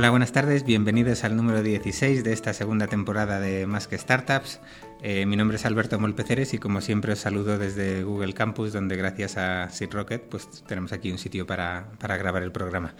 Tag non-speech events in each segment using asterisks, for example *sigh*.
Hola, buenas tardes, bienvenidos al número 16 de esta segunda temporada de Más que Startups. Eh, mi nombre es Alberto Molpeceres y como siempre os saludo desde Google Campus, donde gracias a Seed Rocket pues, tenemos aquí un sitio para, para grabar el programa.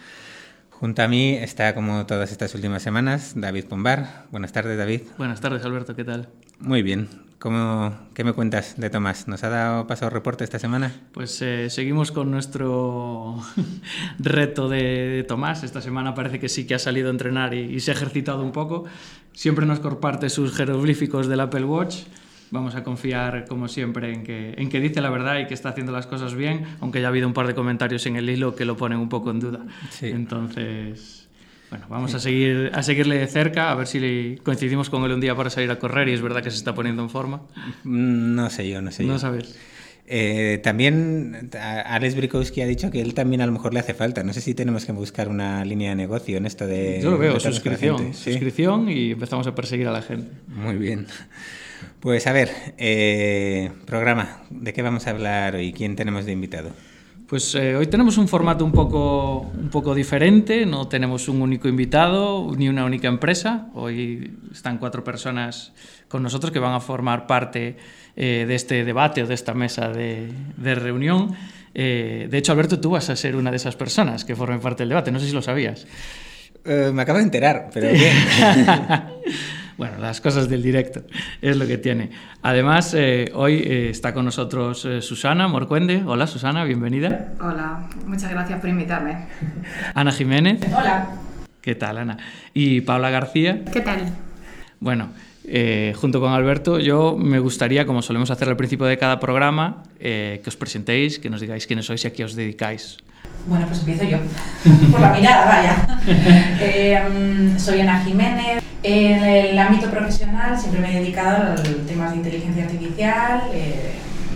Junto a mí está, como todas estas últimas semanas, David Pombar. Buenas tardes, David. Buenas tardes, Alberto, ¿qué tal? Muy bien. ¿Cómo, ¿Qué me cuentas de Tomás? ¿Nos ha dado pasado reporte esta semana? Pues eh, seguimos con nuestro *laughs* reto de, Tomás. Esta semana parece que sí que ha salido a entrenar y, y se ha ejercitado un poco. Siempre nos comparte sus jeroglíficos del Apple Watch vamos a confiar, como siempre, en que, en que dice la verdad y que está haciendo las cosas bien, aunque ya ha habido un par de comentarios en el hilo que lo ponen un poco en duda. Entonces, bueno, vamos a, seguir, a seguirle de cerca, a ver si coincidimos con él un día para salir a correr y es verdad que se está poniendo en forma. Mm, no sé yo, no sé yo. No sabes. Eh, también Alex Brikowski ha dicho que él también a lo mejor le hace falta. No sé si tenemos que buscar una línea de negocio en esto de... Yo lo veo, suscripción. Suscripción y empezamos a perseguir a la gente. Muy bien. Pues a ver, eh, programa, ¿de qué vamos a hablar hoy? ¿Quién tenemos de invitado? Pues eh, hoy tenemos un formato un poco, un poco diferente, no tenemos un único invitado ni una única empresa. Hoy están cuatro personas con nosotros que van a formar parte eh, de este debate o de esta mesa de, de reunión. de hecho, Alberto, tú vas a ser una de esas personas que formen parte del debate, no sé si lo sabías. me acabo de enterar, pero *laughs* bien. Bueno, las cosas del directo *laughs* es lo que tiene. Además, eh, hoy eh, está con nosotros eh, Susana Morcuende. Hola Susana, bienvenida. Hola, muchas gracias por invitarme. *laughs* Ana Jiménez. Hola. ¿Qué tal, Ana? Y Paula García. ¿Qué tal? Bueno, junto con Alberto, yo me gustaría, como solemos hacer al principio de cada programa, que os presentéis, que nos digáis quiénes sois y a qué os dedicáis. Bueno, pues empiezo yo, *laughs* por la mirada, vaya. Mm, soy Ana Jiménez, en el ámbito profesional siempre me he dedicado a temas de inteligencia artificial. Eh,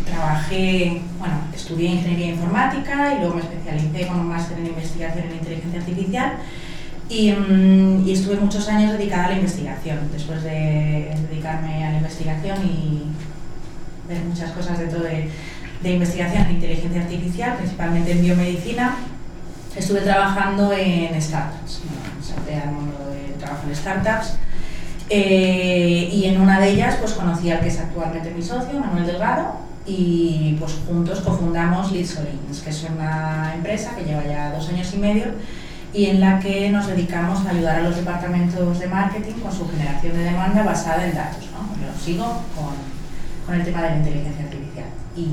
trabajé, bueno, estudié ingeniería informática y luego me especialicé con un máster en investigación en inteligencia artificial. Y, mm, estuve muchos años dedicada a la investigación. Después de dedicarme a la investigación y ver muchas cosas dentro de, de investigación en inteligencia artificial, principalmente en biomedicina, estuve trabajando en startups. Bueno, trabajo en startups. Eh, y en una de ellas pues conocí al que es actualmente mi socio, Manuel Delgado, y pues juntos cofundamos Lead Solins, que es una empresa que lleva ya dos años y medio y en la que nos dedicamos a ayudar a los departamentos de marketing con su generación de demanda basada en datos. ¿no? Yo sigo con, con el tema de la inteligencia artificial. Y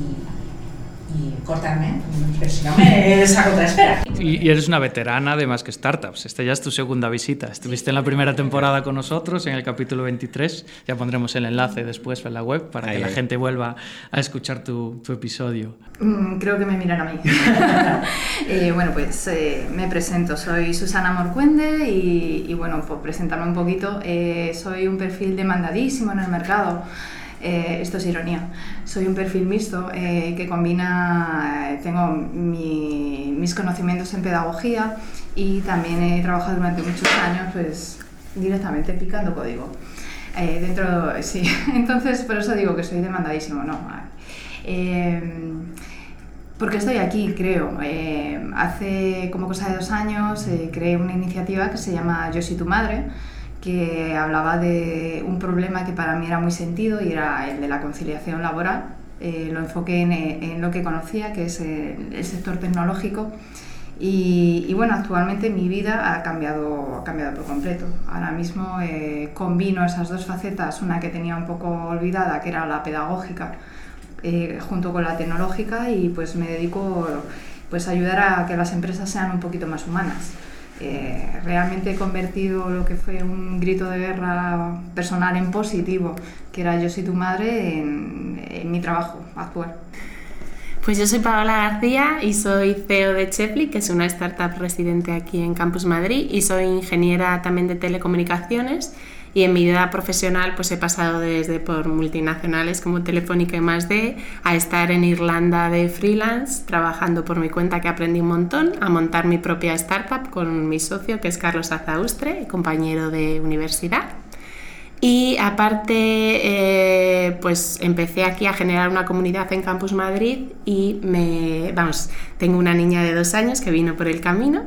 y cortarme, pero si no me saco otra espera. Y, eres una veterana de Más que Startups. Esta ya es tu segunda visita. Estuviste en la primera temporada con nosotros, en el capítulo 23. Ya pondremos el enlace después en la web para que la gente vuelva a escuchar tu, tu episodio. Mm, creo que me miran a mí. *laughs* Eh, bueno, pues eh, me presento. Soy Susana Morcuende y, y bueno, por presentarme un poquito, eh, soy un perfil demandadísimo en el mercado. Eh, esto es ironía. Soy un perfil mixto eh, que combina, eh, tengo mis conocimientos en pedagogía y también he trabajado durante muchos años pues, directamente picando código. dentro, sí, *laughs* entonces por eso digo que soy demandadísimo, ¿no? porque estoy aquí, creo. hace como cosa de dos años creé una iniciativa que se llama Yo soy tu madre, que hablaba de un problema que para mí era muy sentido y era el de la conciliación laboral. Eh, lo enfoqué en, lo que conocía, que es el, sector tecnológico. Y, bueno, actualmente mi vida ha cambiado, ha cambiado por completo. Ahora mismo eh, combino esas dos facetas, una que tenía un poco olvidada, que era la pedagógica, eh, junto con la tecnológica y pues me dedico pues, a ayudar a que las empresas sean un poquito más humanas. Realmente he convertido lo que fue un grito de guerra personal en positivo, que era yo soy tu madre, en, mi trabajo actual. Pues yo soy Paola García y soy CEO de Chepli, que es una startup residente aquí en Campus Madrid, y soy ingeniera también de telecomunicaciones y en mi vida profesional pues he pasado desde por multinacionales como Telefónica y más de a estar en Irlanda de freelance trabajando por mi cuenta que aprendí un montón a montar mi propia startup con mi socio que es Carlos Azaustre, compañero de universidad. Y aparte, eh, pues empecé aquí a generar una comunidad en Campus Madrid y me, vamos, tengo una niña de dos años que vino por el camino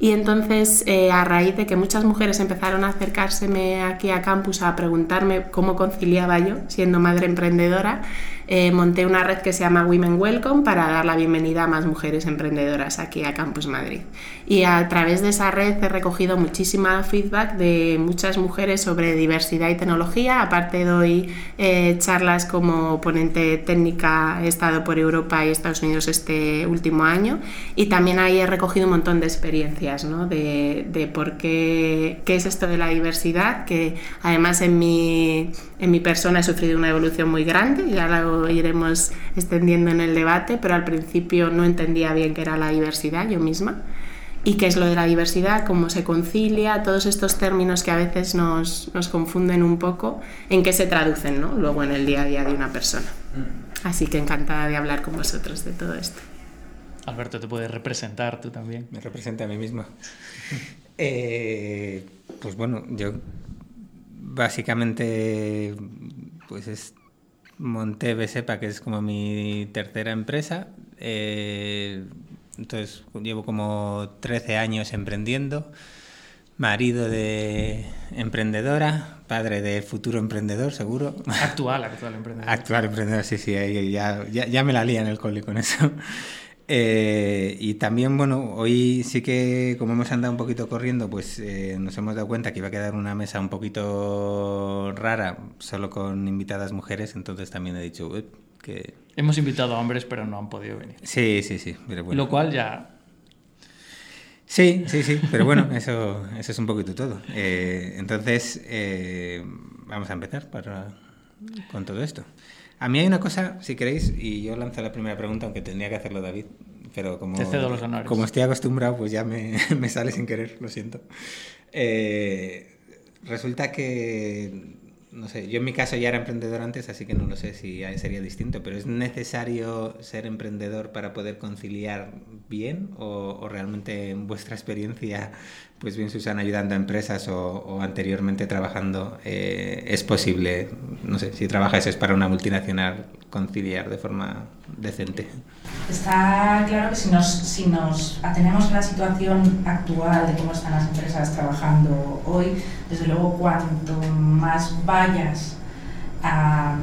Y entonces, eh, a raíz de que muchas mujeres empezaron a acercárseme aquí a campus a preguntarme cómo conciliaba yo siendo madre emprendedora, eh, monté una red que se llama Women Welcome para dar la bienvenida a más mujeres emprendedoras aquí a Campus Madrid. Y a través de esa red he recogido muchísima feedback de muchas mujeres sobre diversidad y tecnología. Aparte doy eh, charlas como ponente técnica, he estado por Europa y Estados Unidos este último año. Y también ahí he recogido un montón de experiencias ¿no? de, de por qué, qué es esto de la diversidad, que además en mi, en mi persona he sufrido una evolución muy grande, ya iremos extendiendo en el debate, pero al principio no entendía bien qué era la diversidad yo misma y qué es lo de la diversidad, cómo se concilia, todos estos términos que a veces nos, nos confunden un poco, en qué se traducen ¿no? luego en el día a día de una persona. Así que encantada de hablar con vosotros de todo esto. Alberto, te puedes representar tú también. Me representa a mí mismo. *laughs* eh, pues bueno, yo básicamente pues es monté Besepa, que es como mi tercera empresa. Eh, entonces llevo como 13 años emprendiendo. Marido de emprendedora, padre de futuro emprendedor, seguro. Actual, actual emprendedor. Actual emprendedor, sí, sí, ya, ya, ya me la lía en el cole con eso. Eh, y también, bueno, hoy sí que como hemos andado un poquito corriendo, pues eh, nos hemos dado cuenta que iba a quedar una mesa un poquito rara, solo con invitadas mujeres, entonces también he dicho que... Hemos invitado a hombres, pero no han podido venir. Sí, sí, sí. Pero bueno. Lo cual ya... Sí, sí, sí, pero bueno, *laughs* eso, eso es un poquito todo. Eh, entonces, vamos a empezar para, con todo esto. A mí hay una cosa, si queréis, y yo lanzo la primera pregunta, aunque tendría que hacerlo David, pero como, como estoy acostumbrado, pues ya me, *laughs* me, sale sin querer, lo siento. Eh, resulta que, no sé, yo en mi caso ya era emprendedor antes, así que no lo sé si sería distinto, pero ¿es necesario ser emprendedor para poder conciliar bien o, realmente en vuestra experiencia pues bien Susana ayudando a empresas o, anteriormente trabajando, eh, es posible, no sé, si trabajas es para una multinacional, conciliar de forma decente. Está claro que si nos, si nos atenemos a la situación actual de cómo están las empresas trabajando hoy, desde luego cuanto más vayas a,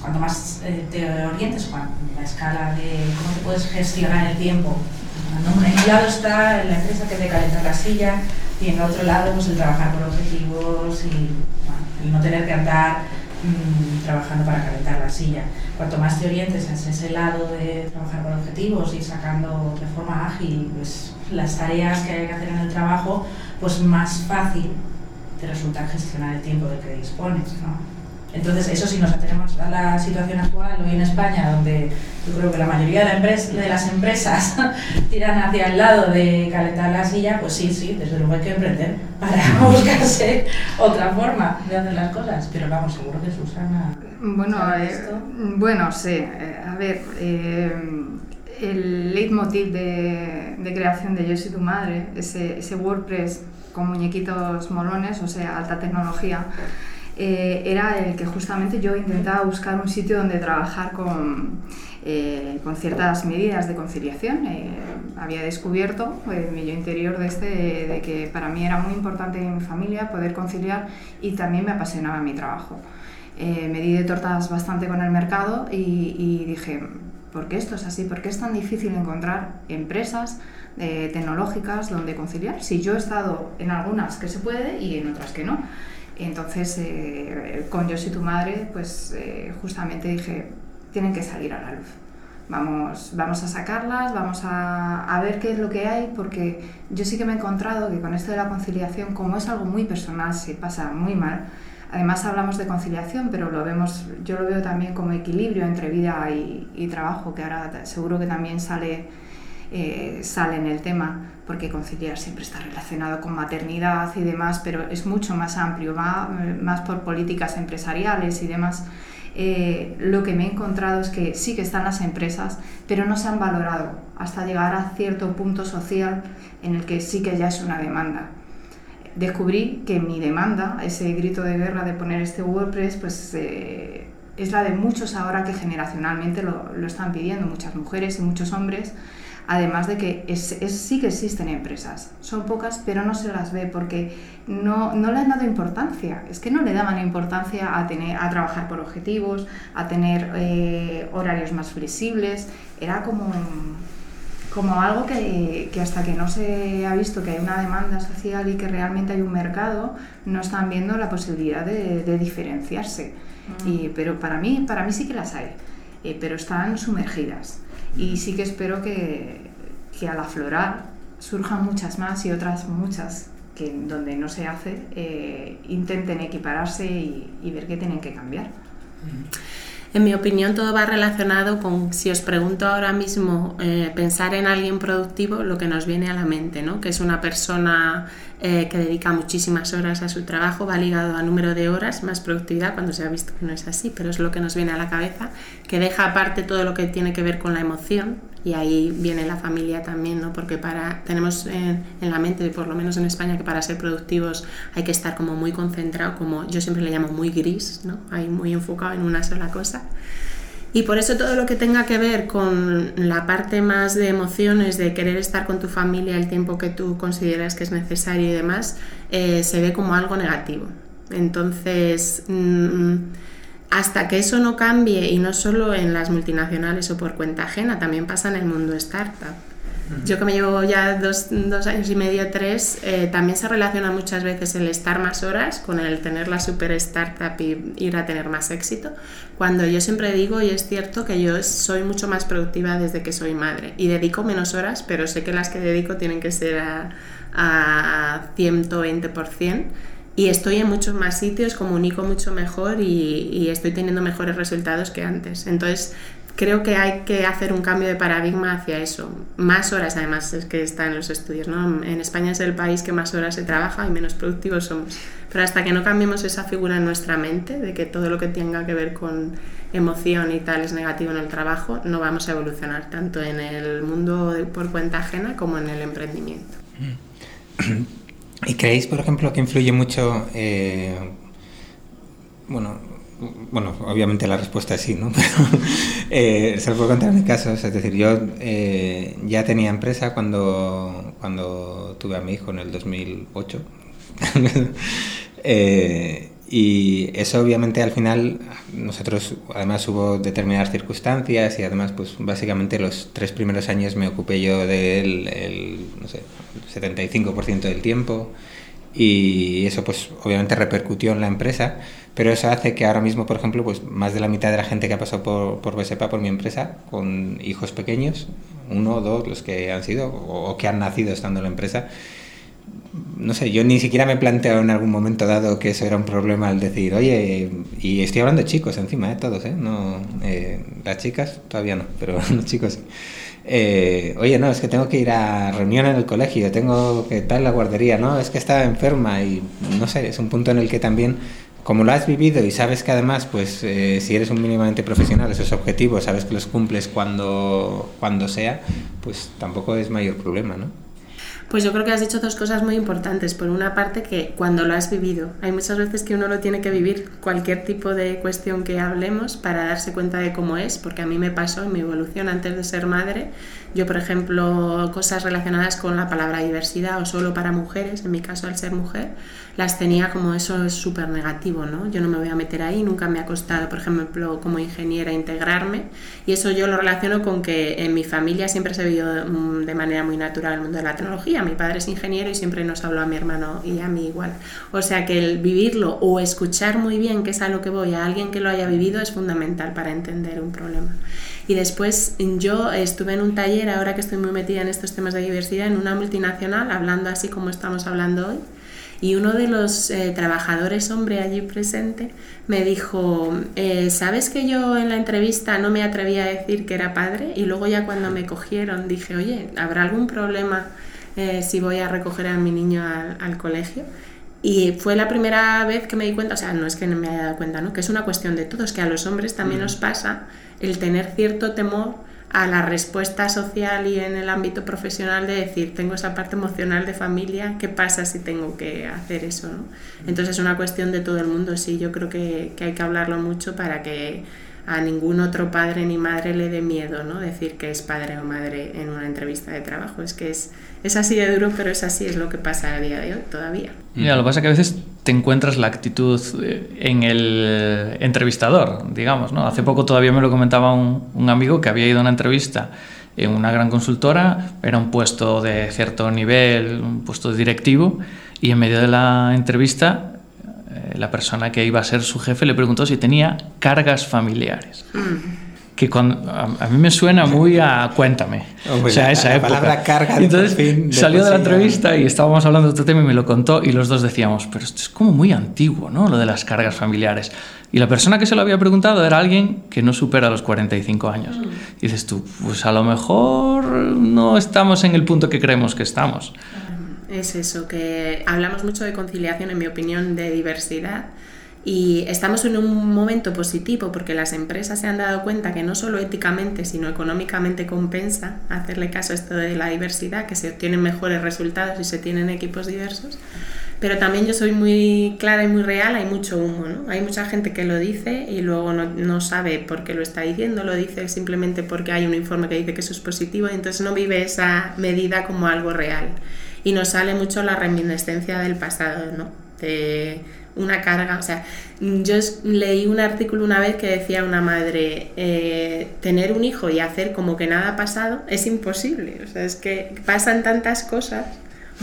cuanto más eh, te orientes en la escala de cómo te puedes gestionar el tiempo en un lado está la empresa que te calenta la silla y en otro lado pues el trabajar por objetivos y el no tener que andar mmm, trabajando para calentar la silla. Cuanto más te orientes en ese lado de trabajar por objetivos y sacando de forma ágil pues, las tareas que hay que hacer en el trabajo, pues más fácil te resulta gestionar el tiempo del que dispones. ¿no? Entonces, eso si nos atenemos a la situación actual hoy en España, donde yo creo que la mayoría de, las empresas *laughs* tiran hacia el lado de calentar la silla, pues sí, sí, desde luego hay que emprender para *laughs* buscarse otra forma de hacer las cosas. Pero vamos, seguro que Susana... Bueno, eh, bueno sí. Eh, a ver, eh, el leitmotiv de, de, creación de Yo soy tu madre, ese, ese WordPress con muñequitos molones, o sea, alta tecnología, eh, era el que justamente yo intentaba buscar un sitio donde trabajar con, eh, con ciertas medidas de conciliación. Eh, había descubierto en mi yo interior de, este, de, que para mí era muy importante en mi familia poder conciliar y también me apasionaba mi trabajo. me di de tortas bastante con el mercado y, y, dije, ¿por qué esto es así? ¿Por qué es tan difícil encontrar empresas tecnológicas donde conciliar? Si yo he estado en algunas que se puede y en otras que no. Entonces, eh, con Yo soy tu madre, pues eh, justamente dije, tienen que salir a la luz. Vamos, vamos a sacarlas, vamos a, a, ver qué es lo que hay, porque yo sí que me he encontrado que con esto de la conciliación, como es algo muy personal, se pasa muy mal. Además hablamos de conciliación, pero lo vemos, yo lo veo también como equilibrio entre vida y, y trabajo, que ahora seguro que también sale, eh, sale en el tema porque conciliar siempre está relacionado con maternidad y demás, pero es mucho más amplio, va eh, más por políticas empresariales y demás. Eh, lo que me he encontrado es que sí que están las empresas, pero no se han valorado hasta llegar a cierto punto social en el que sí que ya es una demanda. Descubrí que mi demanda, ese grito de guerra de poner este WordPress, pues eh, es la de muchos ahora que generacionalmente lo, lo están pidiendo, muchas mujeres y muchos hombres Además de que es, sí que existen empresas, son pocas, pero no se las ve porque no, no le han dado importancia. Es que no le daban importancia a, tener, a trabajar por objetivos, a tener eh, horarios más flexibles. Era como, como algo que, que, hasta que no se ha visto que hay una demanda social y que realmente hay un mercado, no están viendo la posibilidad de, de diferenciarse. Mm. Y, pero para mí, para mí sí que las hay, eh, pero están sumergidas. Y sí que espero que, que al aflorar surjan muchas más y otras muchas que donde no se hace eh, intenten equipararse y, y, ver qué tienen que cambiar. En mi opinión, todo va relacionado con, si os pregunto ahora mismo, eh, pensar en alguien productivo, lo que nos viene a la mente, ¿no? que es una persona eh, que dedica muchísimas horas a su trabajo, va ligado a número de horas, más productividad, cuando se ha visto que no es así, pero es lo que nos viene a la cabeza, que deja aparte todo lo que tiene que ver con la emoción, y ahí viene la familia también, ¿no? porque para, tenemos en, en, la mente, por lo menos en España, que para ser productivos hay que estar como muy concentrado, como yo siempre le llamo muy gris, ¿no? ahí muy enfocado en una sola cosa. Y por eso todo lo que tenga que ver con la parte más de emociones, de querer estar con tu familia el tiempo que tú consideras que es necesario y demás, eh, se ve como algo negativo. Entonces, mm, hasta que eso no cambie, y no solo en las multinacionales o por cuenta ajena, también pasa en el mundo startup. Yo que me llevo ya dos, dos años y medio, tres, eh, también se relaciona muchas veces el estar más horas con el tener la super startup y ir a tener más éxito, cuando yo siempre digo, y es cierto, que yo soy mucho más productiva desde que soy madre y dedico menos horas, pero sé que las que dedico tienen que ser a, a 120% y estoy en muchos más sitios, comunico mucho mejor y, y, estoy teniendo mejores resultados que antes. Entonces, creo que hay que hacer un cambio de paradigma hacia eso. Más horas, además, es que está en los estudios. ¿no? En España es el país que más horas se trabaja y menos productivos somos. Pero hasta que no cambiemos esa figura en nuestra mente, de que todo lo que tenga que ver con emoción y tal es negativo en el trabajo, no vamos a evolucionar tanto en el mundo por cuenta ajena como en el emprendimiento. *clears throat* ¿Y creéis, por ejemplo, que influye mucho, eh, bueno, bueno, obviamente la respuesta es sí, ¿no? *laughs* Pero eh, se lo puedo contar en mi caso. Es decir, yo eh, ya tenía empresa cuando, cuando tuve a mi hijo en el 2008. *laughs* eh, y eso obviamente al final, nosotros además hubo determinadas circunstancias y además pues básicamente los tres primeros años me ocupé yo del el, no sé, 75% del tiempo y eso pues obviamente repercutió en la empresa pero eso hace que ahora mismo, por ejemplo, pues más de la mitad de la gente que ha pasado por, por BSEPA, por mi empresa, con hijos pequeños, uno o dos los que han sido o, que han nacido estando en la empresa, no sé, yo ni siquiera me he planteado en algún momento dado que eso era un problema al decir, oye, y estoy hablando de chicos encima, ¿eh? todos, ¿eh? No, eh, las chicas todavía no, pero *laughs* los chicos. Eh, oye, no, es que tengo que ir a reunión en el colegio, tengo que en la guardería, no, es que estaba enferma y no sé, es un punto en el que también como lo has vivido y sabes que además, pues eh, si eres un mínimamente profesional, esos objetivos, sabes que los cumples cuando, cuando sea, pues tampoco es mayor problema, ¿no? Pues yo creo que has dicho dos cosas muy importantes. Por una parte, que cuando lo has vivido, hay muchas veces que uno lo tiene que vivir, cualquier tipo de cuestión que hablemos, para darse cuenta de cómo es, porque a mí me pasó en mi evolución antes de ser madre. Yo, por ejemplo, cosas relacionadas con la palabra diversidad o solo para mujeres, en mi caso al ser mujer, las tenía como eso es súper negativo, ¿no? Yo no me voy a meter ahí, nunca me ha costado, por ejemplo, como ingeniera integrarme y eso yo lo relaciono con que en mi familia siempre se vio mm, de manera muy natural el mundo de la tecnología. Mi padre es ingeniero y siempre nos habló a mi hermano y a mí igual. O sea que el vivirlo o escuchar muy bien, que es a lo que voy, a alguien que lo haya vivido es fundamental para entender un problema. Y después yo estuve en un taller, ahora que estoy muy metida en estos temas de diversidad, en una multinacional, hablando así como estamos hablando hoy y uno de los eh, trabajadores hombre allí presente me dijo, eh, ¿sabes que yo en la entrevista no me atrevía a decir que era padre? Y luego ya cuando me cogieron dije, oye, ¿habrá algún problema eh, si voy a recoger a mi niño al, al colegio? Y fue la primera vez que me di cuenta, o sea, no es que no me haya dado cuenta, ¿no? que es una cuestión de todos, que a los hombres también nos pasa el tener cierto temor a la respuesta social y en el ámbito profesional de decir, tengo esa parte emocional de familia, ¿qué pasa si tengo que hacer eso? ¿no? Entonces es una cuestión de todo el mundo, sí, yo creo que, que hay que hablarlo mucho para que a ningún otro padre ni madre le dé miedo ¿no? decir que es padre o madre en una entrevista de trabajo. Es que es, es así de duro, pero es así, es lo que pasa a día de hoy todavía. Mira, lo que pasa es que a veces te encuentras la actitud eh, en el entrevistador, digamos. ¿no? Hace poco todavía me lo comentaba un, un amigo que había ido a una entrevista en una gran consultora, era un puesto de cierto nivel, un puesto directivo, y en medio de la entrevista eh, la persona que iba a ser su jefe le preguntó si tenía cargas familiares. Mm. Que cuando, a, mí me suena muy a cuéntame. o sea, esa la época. palabra carga. Entonces salió de la entrevista y estábamos hablando de este tema y me lo contó y los dos decíamos, pero esto es como muy antiguo, ¿no? Lo de las cargas familiares. Y la persona que se lo había preguntado era alguien que no supera los 45 años. Mm. Y dices tú, pues a lo mejor no estamos en el punto que creemos que estamos. Es eso, que hablamos mucho de conciliación, en mi opinión, de diversidad. Y estamos en un momento positivo porque las empresas se han dado cuenta que no solo éticamente, sino económicamente compensa hacerle caso a esto de la diversidad, que se obtienen mejores resultados y se tienen equipos diversos. Pero también yo soy muy clara y muy real, hay mucho humo, ¿no? Hay mucha gente que lo dice y luego no, no sabe por qué lo está diciendo, lo dice simplemente porque hay un informe que dice que eso es positivo y entonces no vive esa medida como algo real y nos sale mucho la reminiscencia del pasado, ¿no? De una carga, o sea, yo leí un artículo una vez que decía una madre, eh, tener un hijo y hacer como que nada ha pasado es imposible, o sea, es que pasan tantas cosas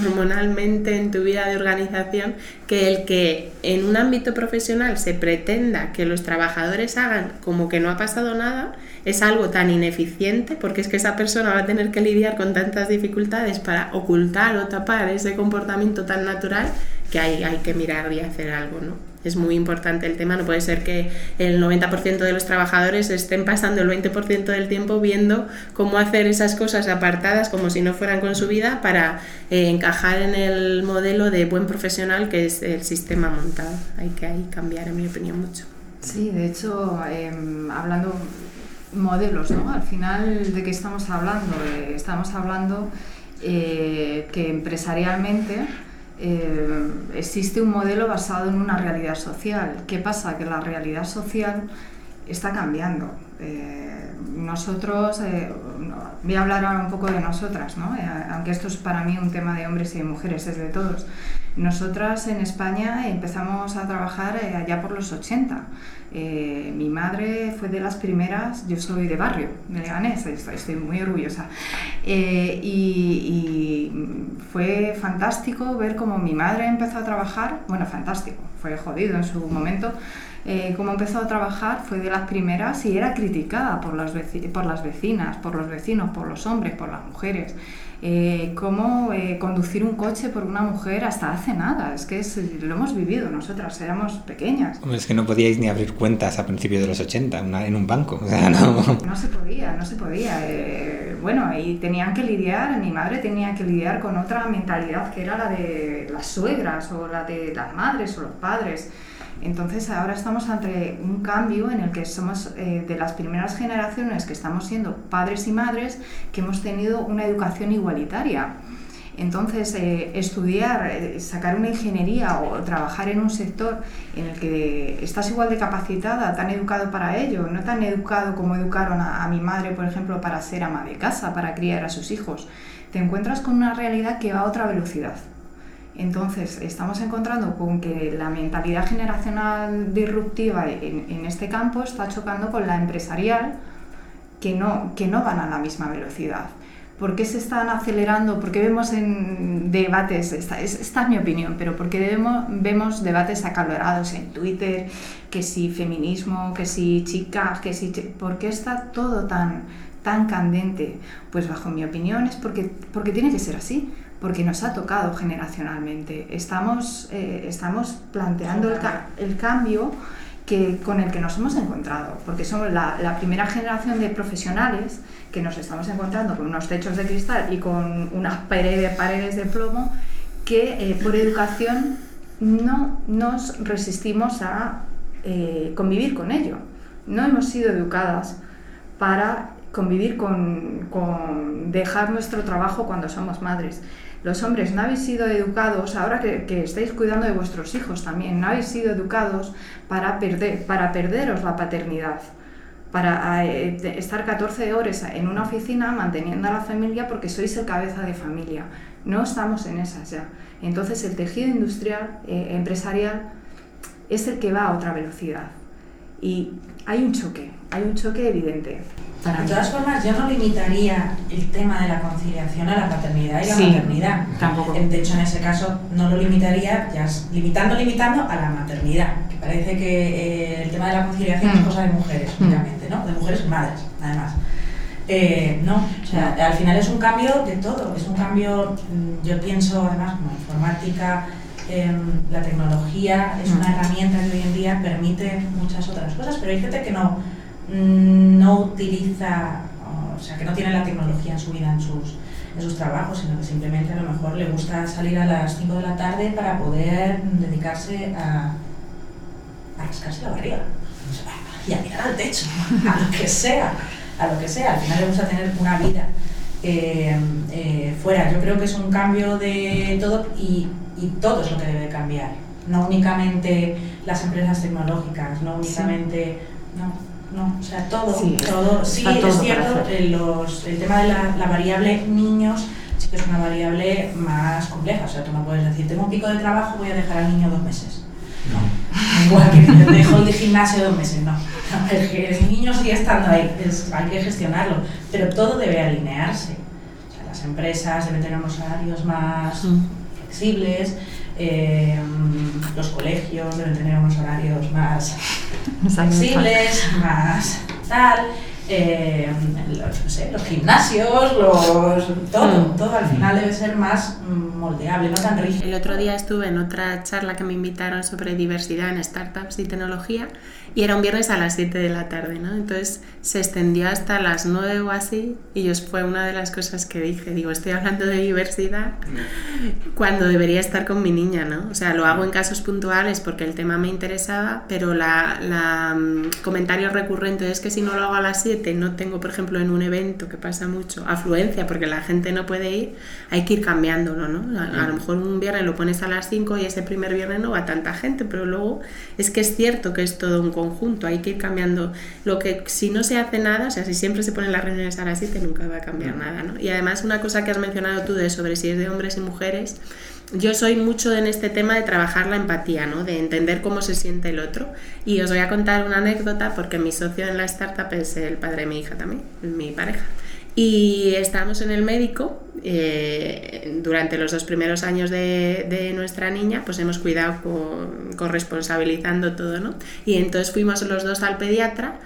hormonalmente en tu vida de organización que el que en un ámbito profesional se pretenda que los trabajadores hagan como que no ha pasado nada es algo tan ineficiente porque es que esa persona va a tener que lidiar con tantas dificultades para ocultar o tapar ese comportamiento tan natural que hay, hay que mirar y hacer algo, ¿no? Es muy importante el tema, no puede ser que el 90% de los trabajadores estén pasando el 20% del tiempo viendo cómo hacer esas cosas apartadas como si no fueran con su vida para eh, encajar en el modelo de buen profesional que es el sistema montado. Hay que ahí cambiar, en mi opinión, mucho. Sí, de hecho, em, hablando modelos, ¿no? Al final, ¿de qué estamos hablando? Eh, estamos hablando eh, que empresarialmente eh, existe un modelo basado en una realidad social. ¿Qué pasa? Que la realidad social está cambiando. nosotros, voy a hablar ahora un poco de nosotras, ¿no? aunque esto es para mí un tema de hombres y de mujeres, es de todos. Nosotras en España empezamos a trabajar allá por los 80. Eh, mi madre fue de las primeras, yo soy de barrio, de Leganés, estoy, muy orgullosa. Eh, y, fue fantástico ver cómo mi madre empezó a trabajar, bueno, fantástico, fue jodido en su momento, eh, cómo empezó a trabajar, fue de las primeras y era criticada por las, por las vecinas, por los vecinos, por los hombres, por las mujeres. Eh, cómo eh, conducir un coche por una mujer hasta hace nada. Es que lo hemos vivido nosotras, éramos pequeñas. Es que no podíais ni abrir cuentas a principios de los 80 en un banco. no. se podía, no se podía. Eh, bueno, y tenían que lidiar, mi madre tenía que lidiar con otra mentalidad que era la de las suegras o la de las madres o los padres. Entonces ahora estamos ante un cambio en el que somos eh, de las primeras generaciones que estamos siendo padres y madres que hemos tenido una educación igualitaria. Entonces, eh, estudiar, eh, sacar una ingeniería o trabajar en un sector en el que estás igual de capacitada, tan educado para ello, no tan educado como educaron a mi madre, por ejemplo, para ser ama de casa, para criar a sus hijos, te encuentras con una realidad que va a otra velocidad. Entonces, estamos encontrando con que la mentalidad generacional disruptiva en, este campo está chocando con la empresarial, que no, que no van a la misma velocidad. ¿Por qué se están acelerando? ¿Por qué vemos en debates, esta es, esta es mi opinión, pero por qué vemos debates acalorados en Twitter, que si feminismo, que si chicas, que si... ¿Por qué está todo tan, tan candente? Pues bajo mi opinión es porque, porque tiene que ser así porque nos ha tocado generacionalmente. Estamos, eh, estamos planteando el, cambio que, con el que nos hemos encontrado, porque somos la, primera generación de profesionales que nos estamos encontrando con unos techos de cristal y con unas paredes, de plomo que eh, por educación no nos resistimos a eh, convivir con ello. No hemos sido educadas para convivir con, con dejar nuestro trabajo cuando somos madres los hombres no habéis sido educados, ahora que, estáis cuidando de vuestros hijos también, no habéis sido educados para, perder, para perderos la paternidad. para eh, estar 14 horas en una oficina manteniendo a la familia porque sois el cabeza de familia. No estamos en esas ya. Entonces el tejido industrial, eh, empresarial, es el que va a otra velocidad. Y hay un choque, hay un choque evidente. De todas formas, yo no limitaría el tema de la conciliación a la paternidad y la maternidad. Tampoco. De hecho, en ese caso, no lo limitaría, ya limitando, limitando a la maternidad. Que parece que eh, el tema de la conciliación es mm. cosa de mujeres, mm. únicamente, ¿no? De mujeres madres, además. Eh, no, o sea, al final es un cambio de todo, es un cambio, mm, yo pienso además como informática, em, la tecnología es una herramienta que hoy en día permite muchas otras cosas, pero hay gente que no, mm, no utiliza, o sea, que no tiene la tecnología en su vida, en sus, en sus trabajos, sino que simplemente a lo mejor le gusta salir a las 5 de la tarde para poder dedicarse a, a rascarse la barriga. Y a mirar al techo, a lo que sea a lo que sea, al final le gusta tener una vida eh, eh, fuera. Yo creo que es un cambio de todo y, todo es lo que debe cambiar, no únicamente las empresas tecnológicas, no únicamente... No, no, o sea, todo, sí, todo, sí es cierto, eh, el tema de la, la variable niños sí que es una variable más compleja, o sea, tú no puedes decir, tengo un pico de trabajo, voy a dejar al niño dos meses. No. *laughs* Igual que te dejo el de gimnasio dos meses, no. El, niño sigue estando ahí, hay que gestionarlo, pero todo debe alinearse. O sea, las empresas deben tener unos horarios más flexibles, eh, los colegios deben tener unos horarios más flexibles, más tal. Eh, los, los, gimnasios, los, todo, mm. todo al final debe ser más moldeable, no tan rígido. El otro día estuve en otra charla que me invitaron sobre diversidad en startups y tecnología y era un viernes a las 7 de la tarde, ¿no? Entonces se extendió hasta las 9 o así y yo fue una de las cosas que dije, digo, estoy hablando de diversidad cuando debería estar con mi niña, ¿no? O sea, lo hago en casos puntuales porque el tema me interesaba, pero la, la mm, comentario recurrente es que si no lo hago a las 7, no tengo, por ejemplo, en un evento que pasa mucho, afluencia porque la gente no puede ir, hay que ir cambiándolo, ¿no? A, a lo mejor un viernes lo pones a las 5 y ese primer viernes no va tanta gente, pero luego es que es cierto que es todo un conjunto, hay que ir cambiando. Lo que si no se hace nada, o sea, si siempre se ponen las reuniones a las 7, nunca va a cambiar nada, ¿no? Y además una cosa que has mencionado tú de sobre si es de hombres y mujeres, yo soy mucho en este tema de trabajar la empatía, ¿no? de entender cómo se siente el otro. Y os voy a contar una anécdota porque mi socio en la startup es el padre de mi hija también, mi pareja. Y estábamos en el médico eh, durante los dos primeros años de, nuestra niña, pues hemos cuidado con, corresponsabilizando todo, ¿no? Y entonces fuimos los dos al pediatra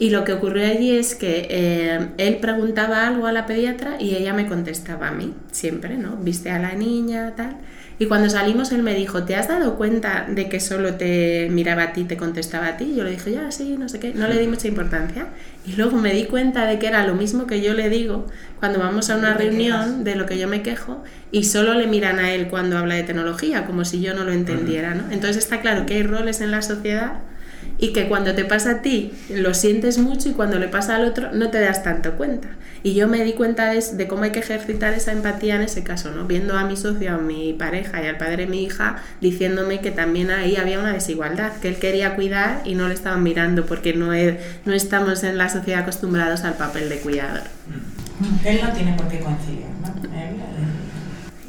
y lo que ocurrió allí es que eh, él preguntaba algo a la pediatra y ella me contestaba a mí, siempre, ¿no? Viste a la niña, tal. Y cuando salimos él me dijo, ¿te has dado cuenta de que solo te miraba a ti, te contestaba a ti? Yo le dije, ya, sí, no sé qué. No le di mucha importancia. Y luego me di cuenta de que era lo mismo que yo le digo cuando vamos a una reunión de lo que yo me quejo y solo le miran a él cuando habla de tecnología, como si yo no lo entendiera, ¿no? Entonces está claro que hay roles en la sociedad y que cuando te pasa a ti lo sientes mucho y cuando le pasa al otro no te das tanto cuenta. Y yo me di cuenta de, cómo hay que ejercitar esa empatía en ese caso, ¿no? Viendo a mi socio, a mi pareja y al padre de mi hija diciéndome que también ahí había una desigualdad, que él quería cuidar y no le estaban mirando porque no, no estamos en la sociedad acostumbrados al papel de cuidador. Él no tiene por qué conciliar, ¿no?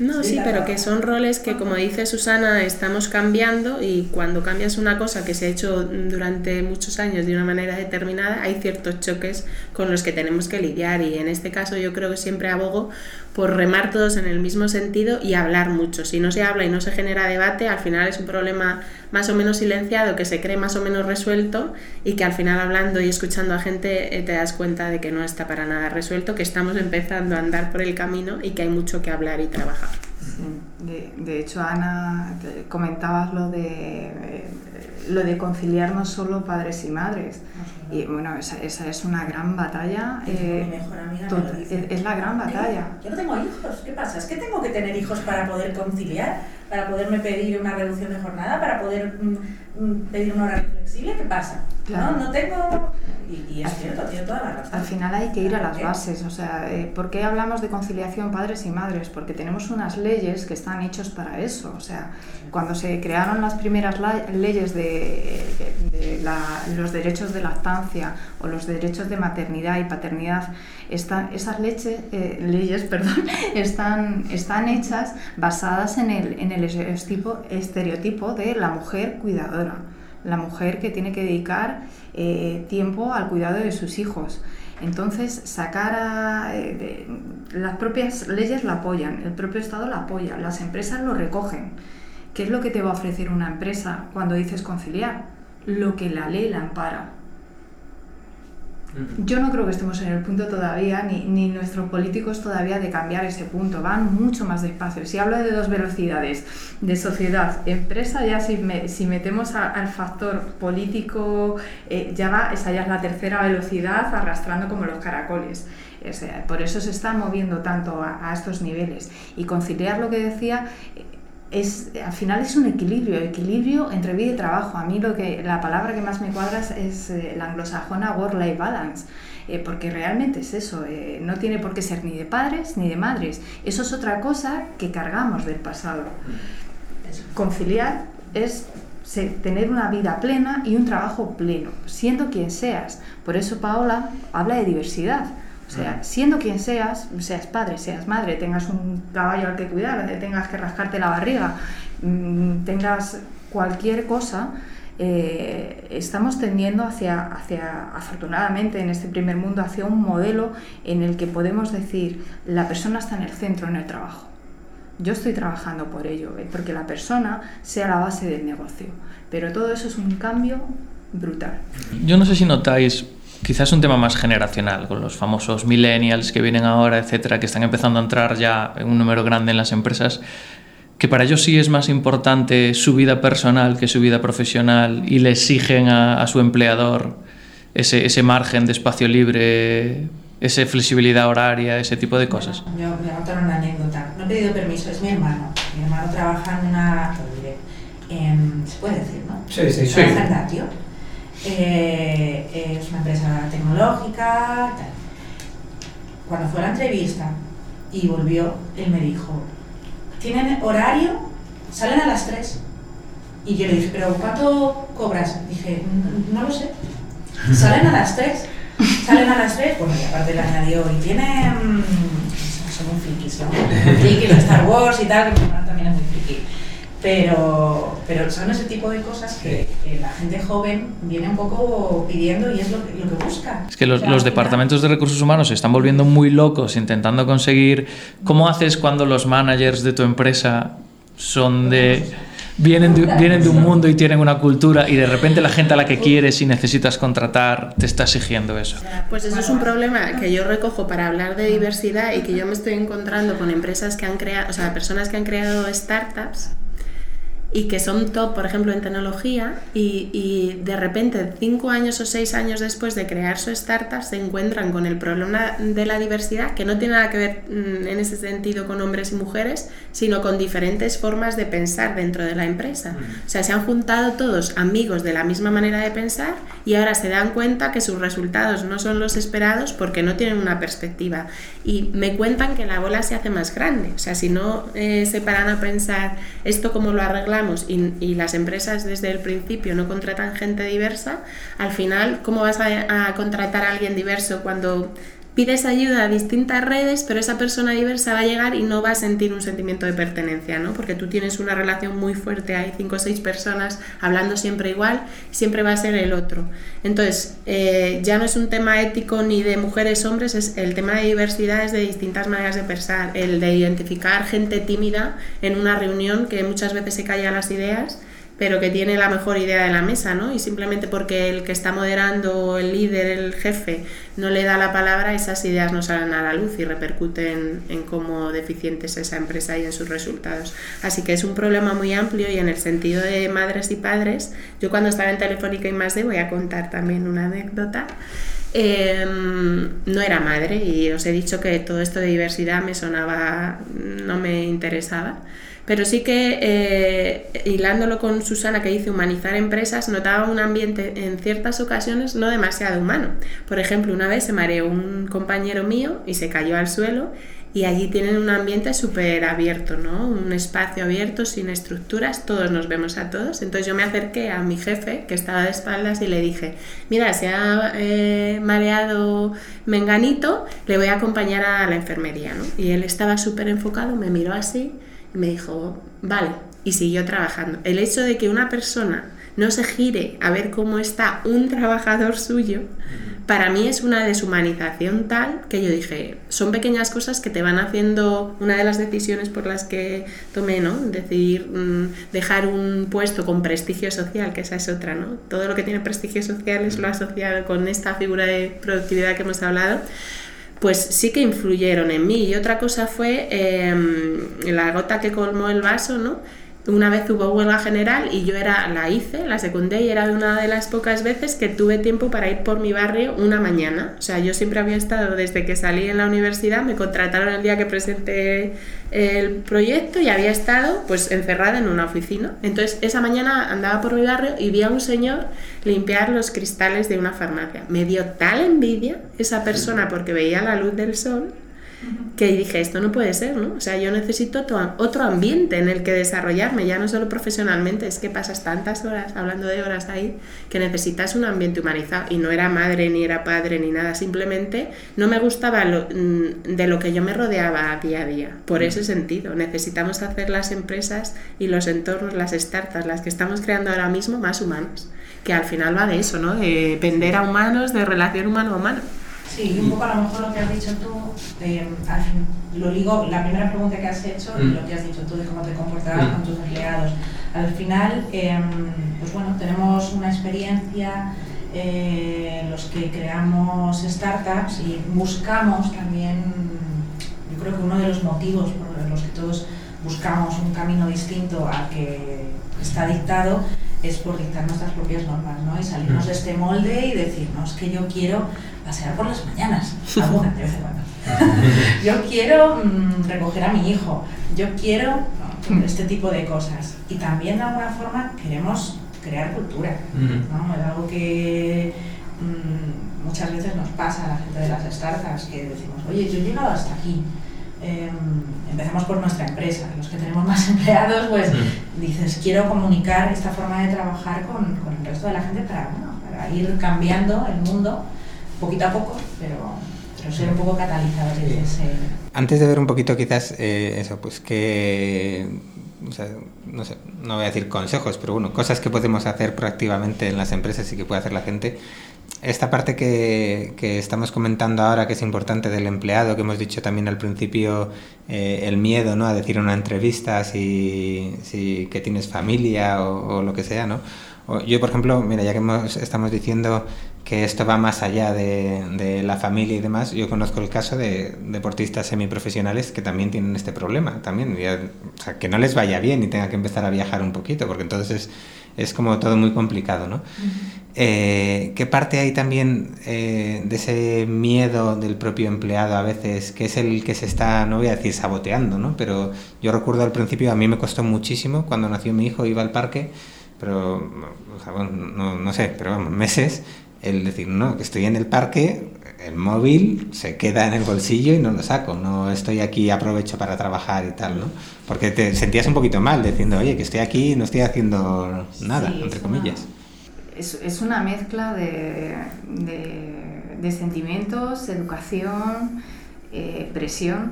No, sí, pero que son roles que, como dice Susana, estamos cambiando y cuando cambias una cosa que se ha hecho durante muchos años de una manera determinada, hay ciertos choques con los que tenemos que lidiar y en este caso yo creo que siempre abogo por remar todos en el mismo sentido y hablar mucho. Si no se habla y no se genera debate, al final es un problema más o menos silenciado, que se cree más o menos resuelto y que al final hablando y escuchando a gente eh, te das cuenta de que no está para nada resuelto, que estamos empezando a andar por el camino y que hay mucho que hablar y trabajar. De, hecho, Ana, comentabas lo de, eh, lo de conciliar no solo padres y madres. Y bueno, esa, esa es una gran batalla. Eh, mejor amiga es, la gran batalla. Yo no tengo hijos, ¿qué pasa? Es que tengo que tener hijos para poder conciliar, para poderme pedir una reducción de jornada, para poder mm, mm, pedir un horario flexible, ¿qué pasa? No, no tengo y, es cierto, tiene toda la razón. Al final hay que ir a las bases, o sea, eh, ¿por qué hablamos de conciliación padres y madres? Porque tenemos unas leyes que están hechas para eso, o sea, cuando se crearon las primeras leyes de, eh, los derechos de lactancia o los derechos de maternidad y paternidad, están, esas eh, leyes *laughs* perdón, están, están hechas basadas en el, en el estereotipo, de la mujer cuidadora, la mujer que tiene que dedicar eh, tiempo al cuidado de sus hijos. Entonces, sacar a, las propias leyes la apoyan, el propio Estado la apoya, las empresas lo recogen. ¿Qué es lo que te va a ofrecer una empresa cuando dices conciliar? Lo que la ley la ampara. Yo no creo que estemos en el punto todavía, ni, nuestros políticos todavía, de cambiar ese punto. Van mucho más despacio. Si hablo de dos velocidades, de sociedad, empresa, ya si, si metemos al factor político, eh, ya va, esa ya es la tercera velocidad, arrastrando como los caracoles. por eso se está moviendo tanto a, a estos niveles. Y conciliar lo que decía, es, al final es un equilibrio, equilibrio entre vida y trabajo. A mí lo que, la palabra que más me cuadra es eh, la anglosajona work-life balance, eh, porque realmente es eso, eh, no tiene por qué ser ni de padres ni de madres. Eso es otra cosa que cargamos del pasado. Conciliar es tener una vida plena y un trabajo pleno, siendo quien seas. Por eso Paola habla de diversidad o sea, siendo quien seas, seas padre, seas madre, tengas un caballo al que cuidar, tengas que rascarte la barriga, mm, tengas cualquier cosa, eh, estamos tendiendo hacia, hacia, afortunadamente en este primer mundo, hacia un modelo en el que podemos decir, la persona está en el centro en el trabajo. Yo estoy trabajando por ello, eh, porque la persona sea la base del negocio. Pero todo eso es un cambio brutal. Yo no sé si notáis quizás un tema más generacional, con los famosos millennials que vienen ahora, etcétera, que están empezando a entrar ya en un número grande en las empresas, que para ellos sí es más importante su vida personal que su vida profesional y le exigen a, su empleador ese, ese, margen de espacio libre, esa flexibilidad horaria, ese tipo de cosas. yo voy a contar una anécdota. No he pedido permiso, es mi hermano. Mi hermano trabaja en una... ¿Se puede decir, no? Sí, sí, sí. Trabaja en eh, es una empresa tecnológica, tal. Cuando fue a la entrevista y volvió, él me dijo, ¿tienen horario? Salen a las 3. Y yo le dije, ¿pero cuánto cobras? Dije, no, lo sé. Salen a las 3. Salen a las 3. Bueno, y aparte le añadió, y tienen... Son un friki, son un friki de Star Wars y tal, que también es muy friki pero, pero son ese tipo de cosas que, la gente joven viene un poco pidiendo y es lo que, lo que busca. Es que los, los departamentos de recursos humanos se están volviendo muy locos intentando conseguir... ¿Cómo haces cuando los managers de tu empresa son de... Vienen de, vienen de un mundo y tienen una cultura y de repente la gente a la que quieres y necesitas contratar te está exigiendo eso. Pues eso es un problema que yo recojo para hablar de diversidad y que yo me estoy encontrando con empresas que han creado, o sea, personas que han creado startups y que son top, por ejemplo, en tecnología y, y, de repente, cinco años o seis años después de crear su startup, se encuentran con el problema de la diversidad, que no tiene nada que ver mm, en ese sentido con hombres y mujeres, sino con diferentes formas de pensar dentro de la empresa. O sea, se han juntado todos amigos de la misma manera de pensar y ahora se dan cuenta que sus resultados no son los esperados porque no tienen una perspectiva. Y me cuentan que la bola se hace más grande. O sea, si no eh, se paran a pensar esto cómo lo arreglamos, y, las empresas desde el principio no contratan gente diversa, al final, ¿cómo vas a contratar a alguien diverso cuando pides ayuda a distintas redes, pero esa persona diversa va a llegar y no va a sentir un sentimiento de pertenencia, ¿no? Porque tú tienes una relación muy fuerte, hay cinco o seis personas hablando siempre igual, siempre va a ser el otro. Entonces, eh, ya no es un tema ético ni de mujeres, hombres, es el tema de diversidad es de distintas maneras de pensar, el de identificar gente tímida en una reunión que muchas veces se calla las ideas pero que tiene la mejor idea de la mesa, ¿no? Y simplemente porque el que está moderando, el líder, el jefe, no le da la palabra, esas ideas no salen a la luz y repercuten en cómo deficiente es esa empresa y en sus resultados. Así que es un problema muy amplio y en el sentido de madres y padres, yo cuando estaba en Telefónica y más de, voy a contar también una anécdota. Em, no era madre y os he dicho que todo esto de diversidad me sonaba, no me interesaba. Pero sí que, eh, hilándolo con Susana que dice humanizar empresas, notaba un ambiente en ciertas ocasiones no demasiado humano. Por ejemplo, una vez se mareó un compañero mío y se cayó al suelo y allí tienen un ambiente súper abierto, ¿no? Un espacio abierto, sin estructuras, todos nos vemos a todos. Entonces yo me acerqué a mi jefe, que estaba de espaldas, y le dije, mira, se ha eh, mareado Menganito, le voy a acompañar a la enfermería, ¿no? Y él estaba súper enfocado, me miró así me dijo, vale, y siguió trabajando. El hecho de que una persona no se gire a ver cómo está un trabajador suyo, para mí es una deshumanización tal que yo dije, son pequeñas cosas que te van haciendo, una de las decisiones por las que tomé, ¿no? Decidir mm, dejar un puesto con prestigio social, que esa es otra, ¿no? Todo lo que tiene prestigio social es lo asociado con esta figura de productividad que hemos hablado pues sí que influyeron en mí. Y otra cosa fue em, la gota que colmó el vaso, ¿no? Una vez hubo huelga general y yo era la hice, la secundé y era una de las pocas veces que tuve tiempo para ir por mi barrio una mañana. O sea, yo siempre había estado desde que salí en la universidad, me contrataron el día que presenté el proyecto y había estado pues encerrada en una oficina. Entonces, esa mañana andaba por mi barrio y vi a un señor limpiar los cristales de una farmacia. Me dio tal envidia esa persona porque veía la luz del sol que dije, esto no puede ser, ¿no? O sea, yo necesito otro ambiente en el que desarrollarme, ya no solo profesionalmente, es que pasas tantas horas, hablando de horas ahí, que necesitas un ambiente humanizado. Y no era madre, ni era padre, ni nada, simplemente no me gustaba mm, de lo que yo me rodeaba día a día. Por ese sentido, necesitamos hacer las empresas y los entornos, las startups, las que estamos creando ahora mismo, más humanos. Que al final va de eso, ¿no? De vender a humanos, de relación humano a humano. Sí, un poco a lo mejor lo que has dicho tú, lo digo, la primera pregunta que has hecho y mm. lo que has dicho tú de cómo te comportabas mm. con tus empleados. Al final, em, pues bueno, tenemos una experiencia eh, los que creamos startups y buscamos también, yo creo que uno de los motivos por los que todos buscamos un camino distinto al que está dictado es por dictar nuestras propias normas, ¿no? Y salirnos mm. de este molde y decirnos que yo quiero pasear por las mañanas, alguna de vez en cuando. yo quiero mm, recoger a mi hijo, yo quiero este tipo de cosas. Y también de alguna forma queremos crear cultura, ¿no? Es algo que mm, muchas veces nos pasa a la gente de las startups, que decimos, oye, yo he llegado hasta aquí. Eh, empezamos por nuestra empresa. Los que tenemos más *laughs* empleados, pues dices, quiero comunicar esta forma de trabajar con, con el resto de la gente para, para ir cambiando el mundo poquito a poco, pero, pero ser un poco ese... Antes de ver un poquito quizás eh, eso, pues que... O sea, no sé, no voy a decir consejos, pero bueno, cosas que podemos hacer proactivamente en las empresas y que puede hacer la gente. Esta parte que, que estamos comentando ahora, que es importante del empleado, que hemos dicho también al principio, eh, el miedo ¿no? a decir una entrevista si, si que tienes familia o, lo que sea, ¿no? Yo, por ejemplo, mira, ya que estamos diciendo que esto va más allá de, de, la familia y demás, yo conozco el caso de deportistas semiprofesionales que también tienen este problema, también, que no les vaya bien y tenga que empezar a viajar un poquito, porque entonces es, es como todo muy complicado, ¿no? Eh, ¿Qué parte hay también eh, de ese miedo del propio empleado a veces, que es el que se está, no voy a decir saboteando, ¿no? Pero yo recuerdo al principio, a mí me costó muchísimo, cuando nació mi hijo, iba al parque, pero, o sea, bueno, no, no, sé, pero vamos, meses, el decir, no, que estoy en el parque, el móvil se queda en el bolsillo y no lo saco, no estoy aquí, aprovecho para trabajar y tal, ¿no? Porque te sentías un poquito mal diciendo, oye, que estoy aquí y no estoy haciendo nada, entre comillas. Es, una mezcla de, sentimientos, educación, eh, presión.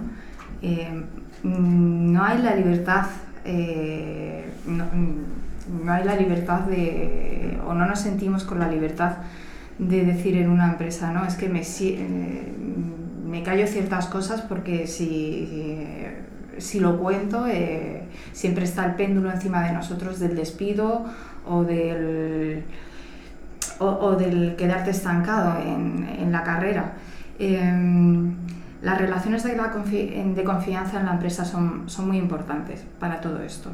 Eh, no hay la libertad. Eh, no, no hay la libertad de, o no nos sentimos con la libertad de decir en una empresa, no, es que me, me callo ciertas cosas porque si, si lo cuento siempre está el péndulo encima de nosotros del despido o del, o, del quedarte estancado en, en la carrera. Em, las relaciones de, la de confianza en la empresa son, son muy importantes para todo esto.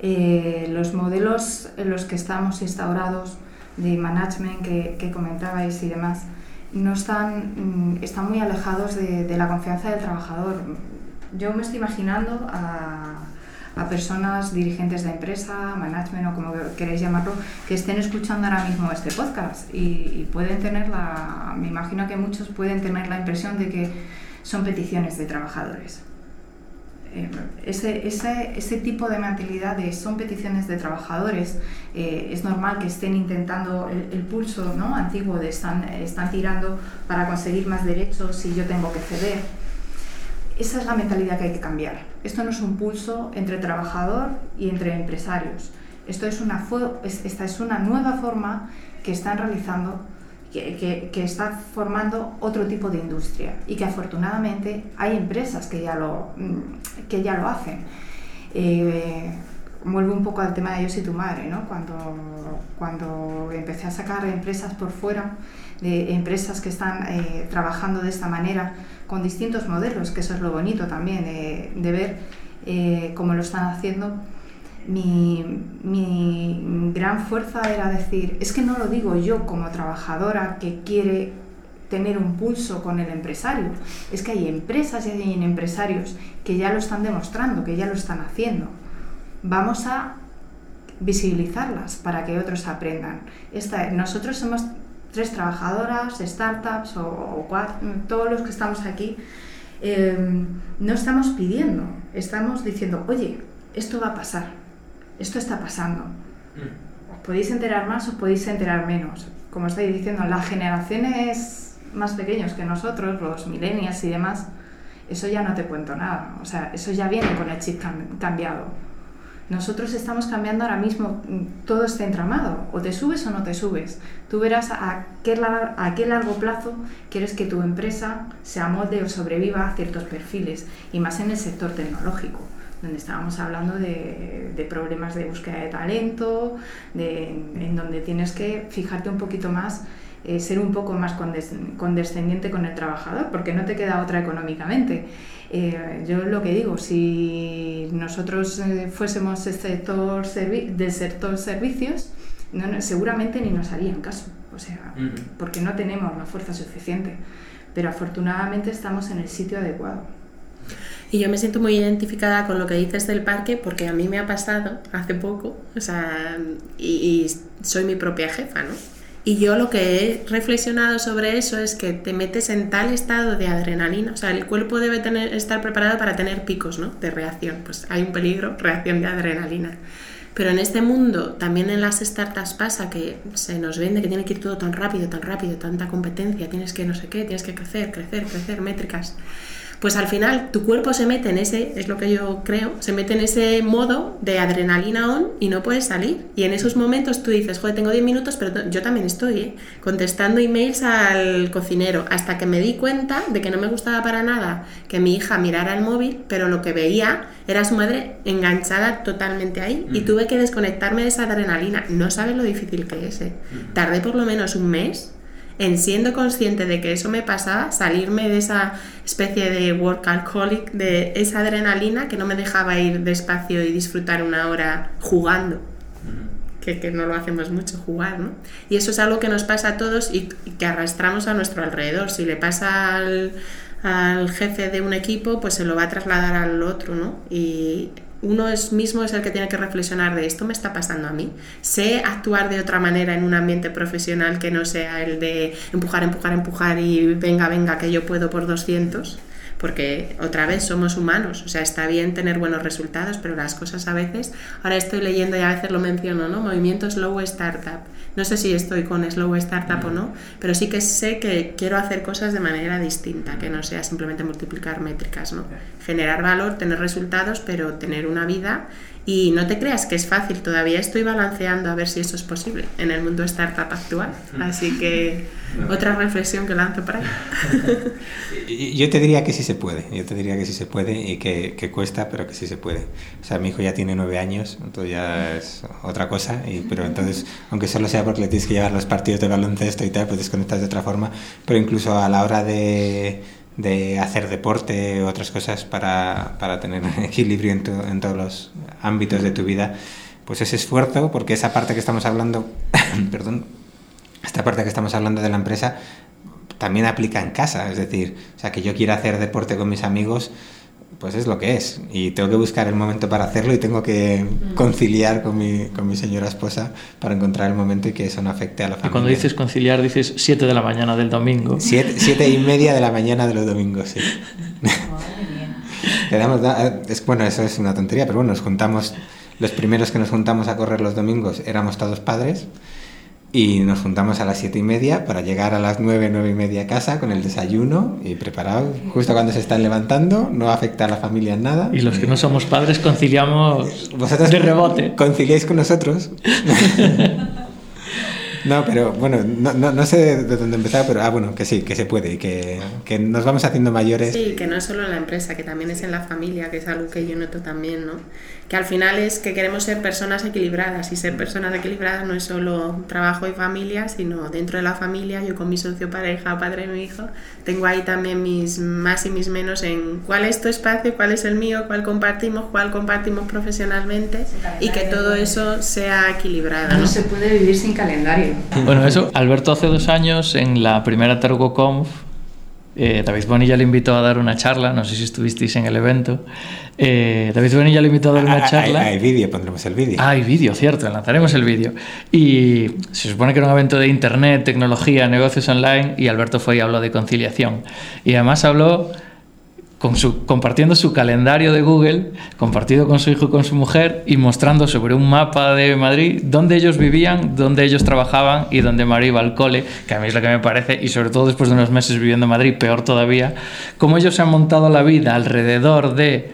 Eh, los modelos en los que estamos instaurados de management que, que comentabais y demás no están, mm, están muy alejados de, de, la confianza del trabajador. Yo me estoy imaginando a, a, personas dirigentes de empresa, management o como queréis llamarlo, que estén escuchando ahora mismo este podcast y, y pueden tener la, me imagino que muchos pueden tener la impresión de que son peticiones de trabajadores. Eh, ese, ese, ese, tipo de mentalidad son peticiones de trabajadores, eh, es normal que estén intentando el, pulso ¿no? antiguo de están, están tirando para conseguir más derechos y yo tengo que ceder. Esa es la mentalidad que hay que cambiar. Esto no es un pulso entre trabajador y entre empresarios. Esto es una, esta es una nueva forma que están realizando que, que, está formando otro tipo de industria y que afortunadamente hay empresas que ya lo, mm, que ya lo hacen. Eh, vuelvo un poco al tema de yo y tu madre, ¿no? cuando, cuando empecé a sacar empresas por fuera, de empresas que están eh, trabajando de esta manera, con distintos modelos, que eso es lo bonito también, de ver eh, cómo lo están haciendo mi, mi, gran fuerza era decir, es que no lo digo yo como trabajadora que quiere tener un pulso con el empresario, es que hay empresas y hay empresarios que ya lo están demostrando, que ya lo están haciendo. Vamos a visibilizarlas para que otros aprendan. Esta, nosotros somos tres trabajadoras, startups o, todos los que estamos aquí, eh, no estamos pidiendo, estamos diciendo, oye, esto va a pasar esto está pasando. Mm. Os podéis enterar más, os podéis enterar menos. Como estáis diciendo, las generaciones más pequeñas que nosotros, los millennials y demás, eso ya no te cuento nada. O sea, eso ya viene con el chip cambiado. Nosotros estamos cambiando ahora mismo mm, todo este entramado. O te subes o no te subes. Tú verás a qué, a qué largo plazo quieres que tu empresa se amolde o sobreviva a ciertos perfiles, y más en el sector tecnológico donde estábamos hablando de, problemas de búsqueda de talento, de, en donde tienes que fijarte un poquito más, eh, ser un poco más condescendiente con el trabajador, porque no te queda otra económicamente. Eh, yo lo que digo, si nosotros eh, fuésemos sector del sector servicios, no, seguramente ni nos harían caso, o sea, porque no tenemos la fuerza suficiente. Pero afortunadamente estamos en el sitio adecuado. Y yo me siento muy identificada con lo que dices del parque porque a mí me ha pasado hace poco, o sea, y, soy mi propia jefa, ¿no? Y yo lo que he reflexionado sobre eso es que te metes en tal estado de adrenalina, o sea, el cuerpo debe tener, estar preparado para tener picos, ¿no? De reacción, pues hay un peligro, *laughs* reacción de adrenalina. Pero en este mundo, también en las startups pasa que se nos vende que tiene que ir todo tan rápido, tan rápido, tanta competencia, tienes que no sé qué, tienes que crecer, crecer, crecer, métricas pues al final tu cuerpo se mete en ese, es lo que yo creo, se mete en ese modo de adrenalina on y no puedes salir. Y en esos momentos tú dices, joder, tengo 10 minutos, pero yo también estoy ¿eh? contestando emails al cocinero, hasta que me di cuenta de que no me gustaba para nada que mi hija mirara el móvil, pero lo que veía era su madre enganchada totalmente ahí y tuve que desconectarme de esa adrenalina. No sabes lo difícil que es. ¿eh? Tardé por lo menos un mes en siendo consciente de que eso me pasaba, salirme de esa especie de work alcoholic, de esa adrenalina que no me dejaba ir despacio y disfrutar una hora jugando. Que, que, no lo hacemos mucho, jugar, ¿no? Y eso es algo que nos pasa a todos y, que arrastramos a nuestro alrededor. Si le pasa al, al, jefe de un equipo, pues se lo va a trasladar al otro, ¿no? Y uno es mismo es el que tiene que reflexionar de esto me está pasando a mí. Sé actuar de otra manera en un ambiente profesional que no sea el de empujar, empujar, empujar y venga, venga, que yo puedo por 200 porque otra vez somos humanos, o sea, está bien tener buenos resultados, pero las cosas a veces, ahora estoy leyendo y a veces lo menciono, ¿no? Movimiento Slow Startup. No sé si estoy con Slow Startup o no, pero sí que sé que quiero hacer cosas de manera distinta, que no sea simplemente multiplicar métricas, ¿no? Generar valor, tener resultados, pero tener una vida y no te creas que es fácil, todavía estoy balanceando a ver si eso es posible en el mundo startup actual. Así que otra reflexión que lanzo para ahí. *laughs* Yo te diría que sí se puede, yo te diría que sí se puede y que, que, cuesta, pero que sí se puede. O sea, mi hijo ya tiene nueve años, entonces ya es otra cosa, y, pero entonces, aunque solo sea porque le tienes que llevar los partidos de baloncesto y tal, pues desconectas de otra forma, pero incluso a la hora de de hacer deporte, otras cosas para, para tener *laughs* equilibrio en, en, todos los ámbitos de tu vida, pues ese esfuerzo, porque esa parte que estamos hablando, *coughs* perdón, esta parte que estamos hablando de la empresa también aplica en casa, es decir, o sea, que yo quiera hacer deporte con mis amigos, pues es lo que es. Y tengo que buscar el momento para hacerlo y tengo que conciliar con mi, con mi señora esposa para encontrar el momento y que eso no afecte a la familia. Y cuando dices conciliar, dices 7 de la mañana del domingo. Siete, siete y media de la mañana de los domingos, sí. *laughs* Le damos da- es, bueno, eso es una tontería, pero bueno, nos juntamos, los primeros que nos juntamos a correr los domingos éramos todos padres y nos juntamos a las siete y media para llegar a las nueve, nueve y media a casa con el desayuno y preparado justo cuando se están levantando, no afecta a la familia en nada. Y los que no somos padres conciliamos Vosotros de rebote. conciliáis con nosotros. *laughs* No, pero bueno, no, no, no sé de dónde empezar, pero ah, bueno, que sí, que se puede y que, que nos vamos haciendo mayores. Sí, que no es solo en la empresa, que también es en la familia, que es algo que yo noto también, ¿no? Que al final es que queremos ser personas equilibradas y ser personas equilibradas no es solo trabajo y familia, sino dentro de la familia, yo con mi socio pareja, padre de mi hijo, tengo ahí también mis más y mis menos en cuál es tu espacio, cuál es el mío, cuál compartimos, cuál compartimos profesionalmente y que todo eso sea equilibrado, No ¿no? se puede vivir sin calendario. Bueno, eso, Alberto hace dos años en la primera TergoConf, eh, David Bonilla le invitó a dar una charla, no sé si estuvisteis en el evento. Eh, David Bonilla le invitó a dar Ah, una ah, charla. Hay, hay vídeo, pondremos el vídeo. Ah, hay vídeo, cierto, lanzaremos el vídeo. Y se supone que era un evento de internet, tecnología, negocios online, y Alberto fue y habló de conciliación. Y además habló compartiendo su calendario de Google, compartido con su hijo y con su mujer, y mostrando sobre un mapa de Madrid dónde ellos vivían, dónde ellos trabajaban y dónde María iba al cole, que a mí es lo que me parece, y sobre todo después de unos meses viviendo en Madrid, peor todavía, cómo ellos se han montado la vida alrededor de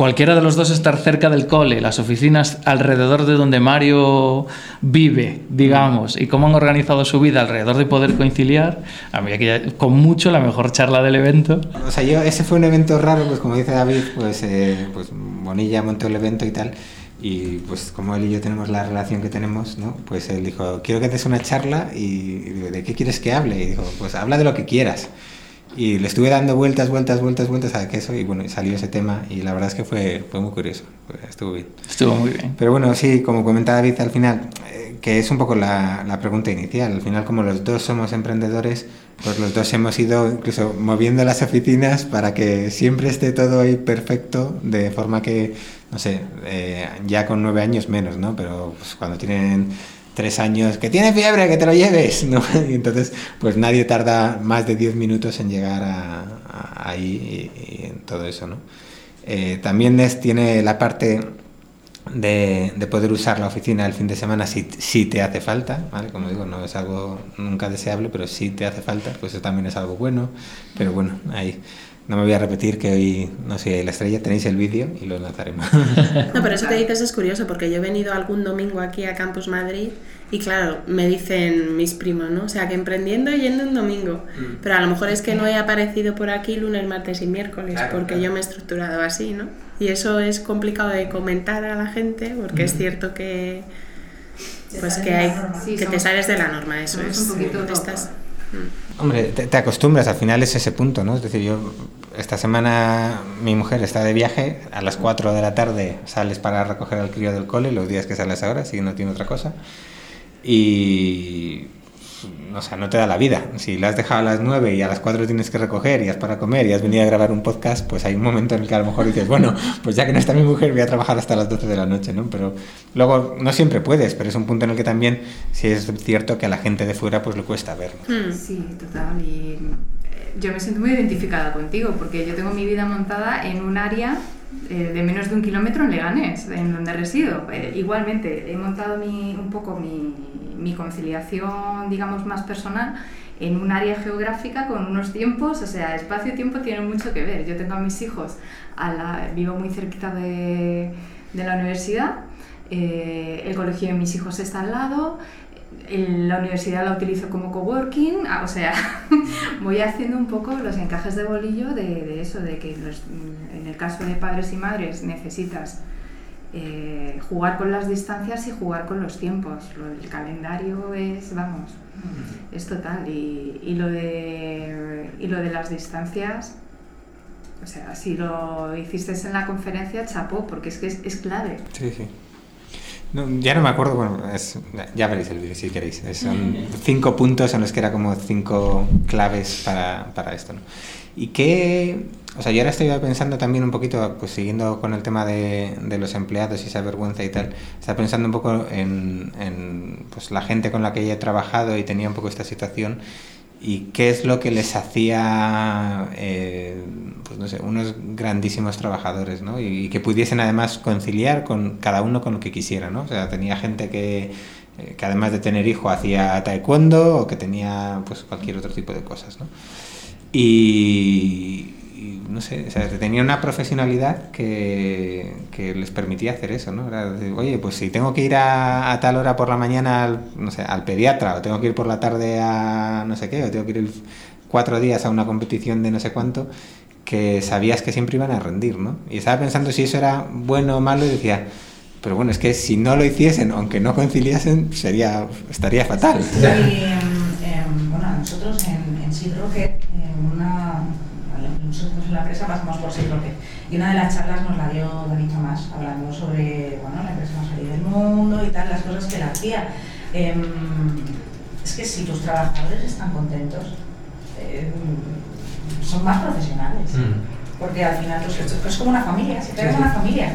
cualquiera de los dos estar cerca del cole, las oficinas alrededor de donde Mario vive, digamos, y cómo han organizado su vida alrededor de poder conciliar, a mí aquella, con mucho la mejor charla del evento. O sea, yo, ese fue un evento raro, pues como dice David, pues, eh, pues Bonilla montó el evento y tal. Y pues como él y yo tenemos la relación que tenemos, ¿no? Pues él dijo, quiero que des una charla y, y digo, ¿de qué quieres que hable? Y dijo, pues habla de lo que quieras. Y le estuve dando vueltas, vueltas, vueltas, vueltas a queso y bueno, salió ese tema y la verdad es que fue, fue muy curioso, estuvo bien. Estuvo muy bien. Pero bueno, sí, como comenta David al final, eh, que es un poco la, la pregunta inicial. Al final, como los dos somos emprendedores, pues los dos hemos ido incluso moviendo las oficinas para que siempre esté todo ahí perfecto, de forma que, no sé, eh, ya con nueve años menos, ¿no? Pero pues, cuando tienen tres años, que tiene fiebre, que te lo lleves, ¿no? *laughs* Y entonces, pues nadie tarda más de diez minutos en llegar a, a- ahí y, en todo eso, ¿no? Eh, también es, tiene la parte de, de poder usar la oficina el fin de semana si, si te hace falta. Como digo, no es algo nunca deseable, pero si te hace falta, pues eso también es algo bueno. Pero bueno, ahí no me voy a repetir que hoy, no sé, la estrella tenéis el vídeo y lo lanzaremos. *laughs* No, pero eso que dices es curioso porque yo he venido algún domingo aquí a Campus Madrid y claro, me dicen mis primos, ¿no? O sea, que emprendiendo y yendo un domingo. Pero a lo mejor es que no he aparecido por aquí lunes, martes y miércoles Claro, porque claro. yo me he estructurado así, ¿no? Y eso es complicado de comentar a la gente porque es cierto que pues que hay. Sí, que te sales de la norma, eso somos es. un poquito estás- Hombre, te, te acostumbras, al final es ese punto, ¿no? Es decir, yo esta semana mi mujer está de viaje, a las 4 de la tarde sales para recoger al crío del cole, los días que sales ahora, si no tiene otra cosa, y... O sea, no te da la vida. Si la has dejado a las 9 y a las 4 tienes que recoger y has para comer y has venido a grabar un podcast, pues hay un momento en el que a lo mejor dices, bueno, pues ya que no está mi mujer voy a trabajar hasta las 12 de la noche, ¿no? Pero luego no siempre puedes, pero es un punto en el que también sí es cierto que a la gente de fuera pues le cuesta ver. ¿no? Hmm. Sí, total. Y eh, yo me siento muy identificada contigo porque yo tengo mi vida montada en un área eh, de menos de un kilómetro en Leganés, en donde resido. Eh, igualmente, he montado mi, un poco mi, mi conciliación, digamos, más personal en un área geográfica con unos tiempos, o sea, espacio y tiempo tienen mucho que ver. Yo tengo a mis hijos, a la, vivo muy cerquita de, de la universidad, eh, el colegio de mis hijos está al lado, el- la universidad la utilizo como coworking, ah, o sea, *laughs* voy haciendo un poco los encajes de bolillo de, de eso, de que los- en el caso de padres y madres necesitas eh, jugar con las distancias y jugar con los tiempos. Lo del calendario es, vamos, es total. Y, y lo, de, y lo de las distancias, o sea, si lo hiciste en la conferencia, chapó, porque es que es, es clave. Sí, sí. ya no me acuerdo, bueno, ya veréis el vídeo si queréis. Son *laughs* cinco puntos en los que era como cinco claves para, para esto. ¿no? ¿Y qué, o sea, yo ahora estoy pensando también un poquito, pues siguiendo con el tema de, de los empleados y esa vergüenza y tal, estaba pensando un poco en, pues, la gente con la que he trabajado y tenía un poco esta situación y qué es lo que les hacía, eh, pues no sé, unos grandísimos trabajadores, ¿no? Y, que pudiesen además conciliar con cada uno con lo que quisiera, ¿no? O sea, tenía gente que, eh, que además de tener hijo hacía taekwondo o que tenía pues cualquier otro tipo de cosas, ¿no? Y, no sé, o sea, tenía una profesionalidad que, que, les permitía hacer eso, ¿no? Oye, pues si tengo que ir a, tal hora por la mañana, al, no sé, al pediatra, o tengo que ir por la tarde a no sé qué, o tengo que ir cuatro días a una competición de no sé cuánto, que sabías que siempre iban a rendir, ¿no? Y estaba pensando si eso era bueno o malo y decía, pero bueno, es que si no lo hiciesen, aunque no conciliasen, sería, estaría fatal. Sí, em, bueno, nosotros en, en Seed Rocket, una nosotros en la empresa pasamos por Seis Rocket y una de las charlas nos la dio David Tomás hablando sobre bueno, la empresa más feliz del mundo y tal, las cosas que él hacía. Em, es que si tus trabajadores están contentos, em, son más profesionales. Mm. Porque al final pues, es como una familia, se te una familia.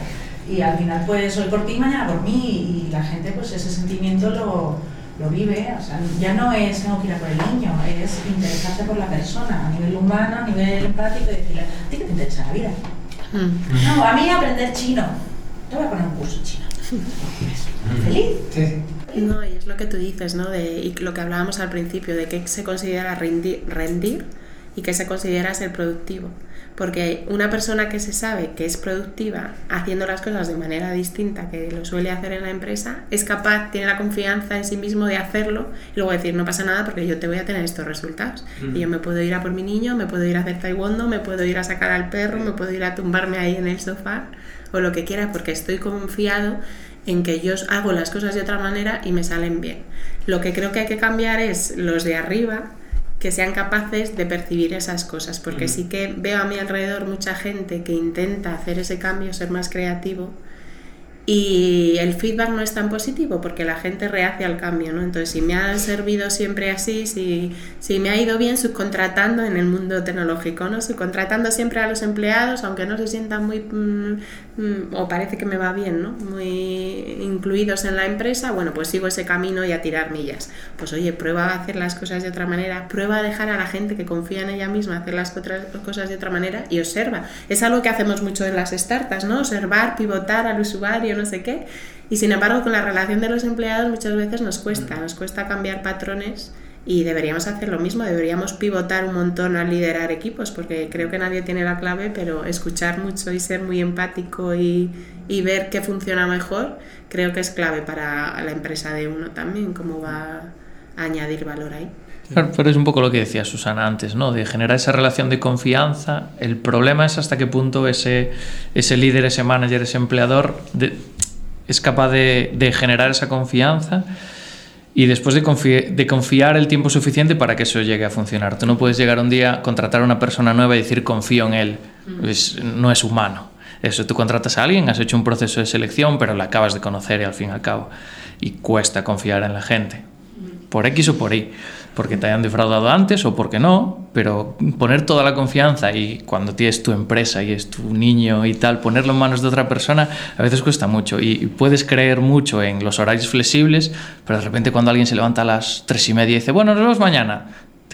Y al final pues hoy por ti, mañana por mí. Y la gente pues ese sentimiento lo lo vive, o sea, ya no es tengo que ir a por el niño, es interesarse por la persona, a nivel humano, a nivel empático, y decirle, ¿a ti qué te interesa la vida? Mm. No, a mí aprender chino. Te voy a poner un curso chino. *laughs* ¿Feliz? Sí. No, y es lo que tú dices, ¿no? De, y lo que hablábamos al principio, de qué se considera rendir, rendir y qué se considera ser productivo. Porque una persona que se sabe que es productiva haciendo las cosas de manera distinta que lo suele hacer en la empresa, es capaz, tiene la confianza en sí mismo de hacerlo y luego decir, no pasa nada porque yo te voy a tener estos resultados. Y yo me puedo ir a por mi niño, me puedo ir a hacer taekwondo, me puedo ir a sacar al perro, me puedo ir a tumbarme ahí en el sofá o lo que quiera porque estoy confiado en que yo hago las cosas de otra manera y me salen bien. Lo que creo que hay que cambiar es los de arriba, que sean capaces de percibir esas cosas, porque sí que veo a mi alrededor mucha gente que intenta hacer ese cambio, ser más creativo, y el feedback no es tan positivo porque la gente rehace al cambio, ¿no? Entonces, si me ha servido siempre así, si, si me ha ido bien subcontratando en el mundo tecnológico, ¿no? Subcontratando siempre a los empleados, aunque no se sientan muy, mm, o parece que me va bien, ¿no? Muy incluidos en la empresa, bueno, pues sigo ese camino y a tirar millas. Pues oye, prueba a hacer las cosas de otra manera, prueba a dejar a la gente que confía en ella misma hacer las otras cosas de otra manera y observa. Es algo que hacemos mucho en las startups, ¿no? Observar, pivotar al usuario, no sé qué. Y sin embargo, con la relación de los empleados muchas veces nos cuesta, nos cuesta cambiar patrones y deberíamos hacer lo mismo, deberíamos pivotar un montón al liderar equipos, porque creo que nadie tiene la clave, pero escuchar mucho y ser muy empático y, y ver qué funciona mejor, creo que es clave para la empresa de uno también, cómo va a añadir valor ahí. pero es un poco lo que decía Susana antes, ¿no? De generar esa relación de confianza. El problema es hasta qué punto ese, ese líder, ese manager, ese empleador de, es capaz de, generar esa confianza y después de, de, confiar el tiempo suficiente para que eso llegue a funcionar. Tú no puedes llegar un día, contratar a una persona nueva y decir confío en él. no es humano. Eso, tú contratas a alguien, has hecho un proceso de selección, pero la acabas de conocer y al fin y al cabo. Y cuesta confiar en la gente. Por X o por Y porque te hayan defraudado antes o porque no, pero poner toda la confianza y cuando tienes tu empresa y es tu niño y tal, ponerlo en manos de otra persona a veces cuesta mucho y puedes creer mucho en los horarios flexibles, pero de repente cuando alguien se levanta a las tres y media y dice, bueno, nos vemos mañana,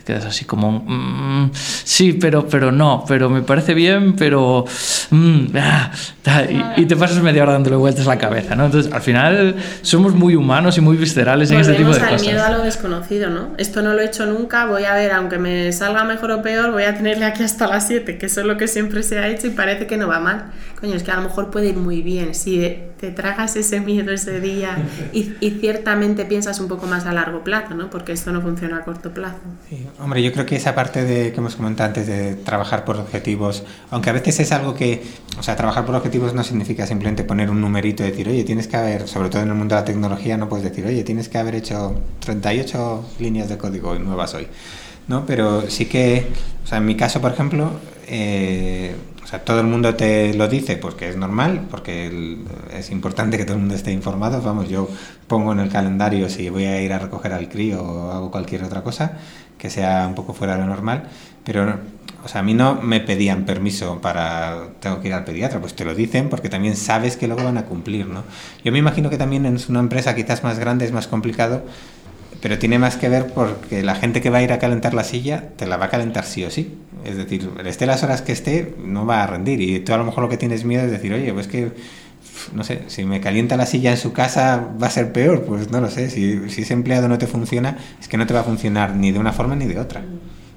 quedas así como, mm, sí, pero, pero no, pero me parece bien, pero... Mm, ah, y, te pasas media hora dándole vueltas la cabeza, ¿no? Entonces, al final somos muy humanos y muy viscerales en este tipo de cosas. al miedo a lo desconocido, ¿no? Esto no lo he hecho nunca, voy a ver, aunque me salga mejor o peor, voy a tenerle aquí hasta las 7, que eso es lo que siempre se ha hecho y parece que no va mal. Coño, es que a lo mejor puede ir muy bien. Si te tragas ese miedo ese día y, ciertamente piensas un poco más a largo plazo, ¿no? Porque esto no funciona a corto plazo. Hombre, yo creo que esa parte de que hemos comentado antes de trabajar por objetivos, aunque a veces es algo que, o sea, trabajar por objetivos no significa simplemente poner un numerito y decir, oye, tienes que haber, sobre todo en el mundo de la tecnología, no puedes decir, oye, tienes que haber hecho 38 líneas de código nuevas hoy, ¿no? Pero sí que, o sea, en mi caso, por ejemplo, eh, sea, todo el mundo te lo dice porque es normal, porque es importante que todo el mundo esté informado. Vamos, yo pongo en el calendario si voy a ir a recoger al crío o hago cualquier otra cosa que sea un poco fuera de lo normal, pero o sea, a mí no me pedían permiso para tengo que ir al pediatra, pues te lo dicen porque también sabes que luego van a cumplir, ¿no? Yo me imagino que también en una empresa quizás más grande es más complicado, pero tiene más que ver porque la gente que va a ir a calentar la silla te la va a calentar sí o sí. Es decir, esté las horas que esté, no va a rendir. Y tú a lo mejor lo que tienes miedo es decir, oye, pues que, no sé, si me calienta la silla en su casa va a ser peor. Pues no lo sé. Si, si ese empleado no te funciona, es que no te va a funcionar ni de una forma ni de otra.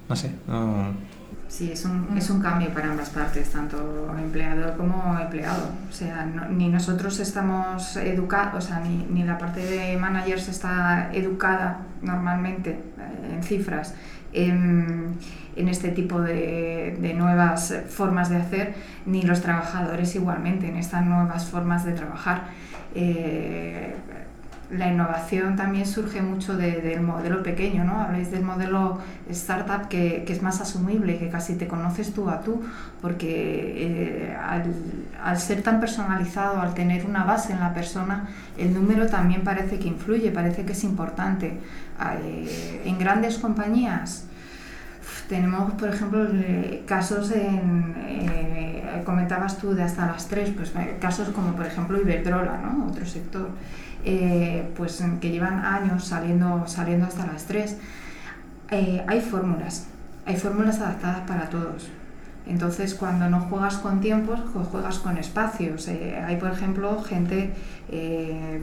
No sé, no Sí, es un, es un cambio para ambas partes, tanto empleador como empleado. O sea, ni nosotros estamos educados, o sea, ni, ni, la parte de managers está educada normalmente eh, en cifras en, en este tipo de, de, nuevas formas de hacer, ni los trabajadores igualmente en estas nuevas formas de trabajar. Eh, la innovación también surge mucho del modelo pequeño, ¿no? Habláis del modelo startup que, que, es más asumible, que casi te conoces tú a tú, porque eh, al, ser tan personalizado, al tener una base en la persona, el número también parece que influye, parece que es importante. Eh, en grandes compañías tenemos, por ejemplo, casos en, eh, comentabas tú de hasta las tres, pues casos como por ejemplo Iberdrola, ¿no? Otro sector eh, pues que llevan años saliendo, saliendo hasta las 3, eh, hay fórmulas, hay fórmulas adaptadas para todos. Entonces, cuando no juegas con tiempos, juegas con espacios. Eh, hay, por ejemplo, gente,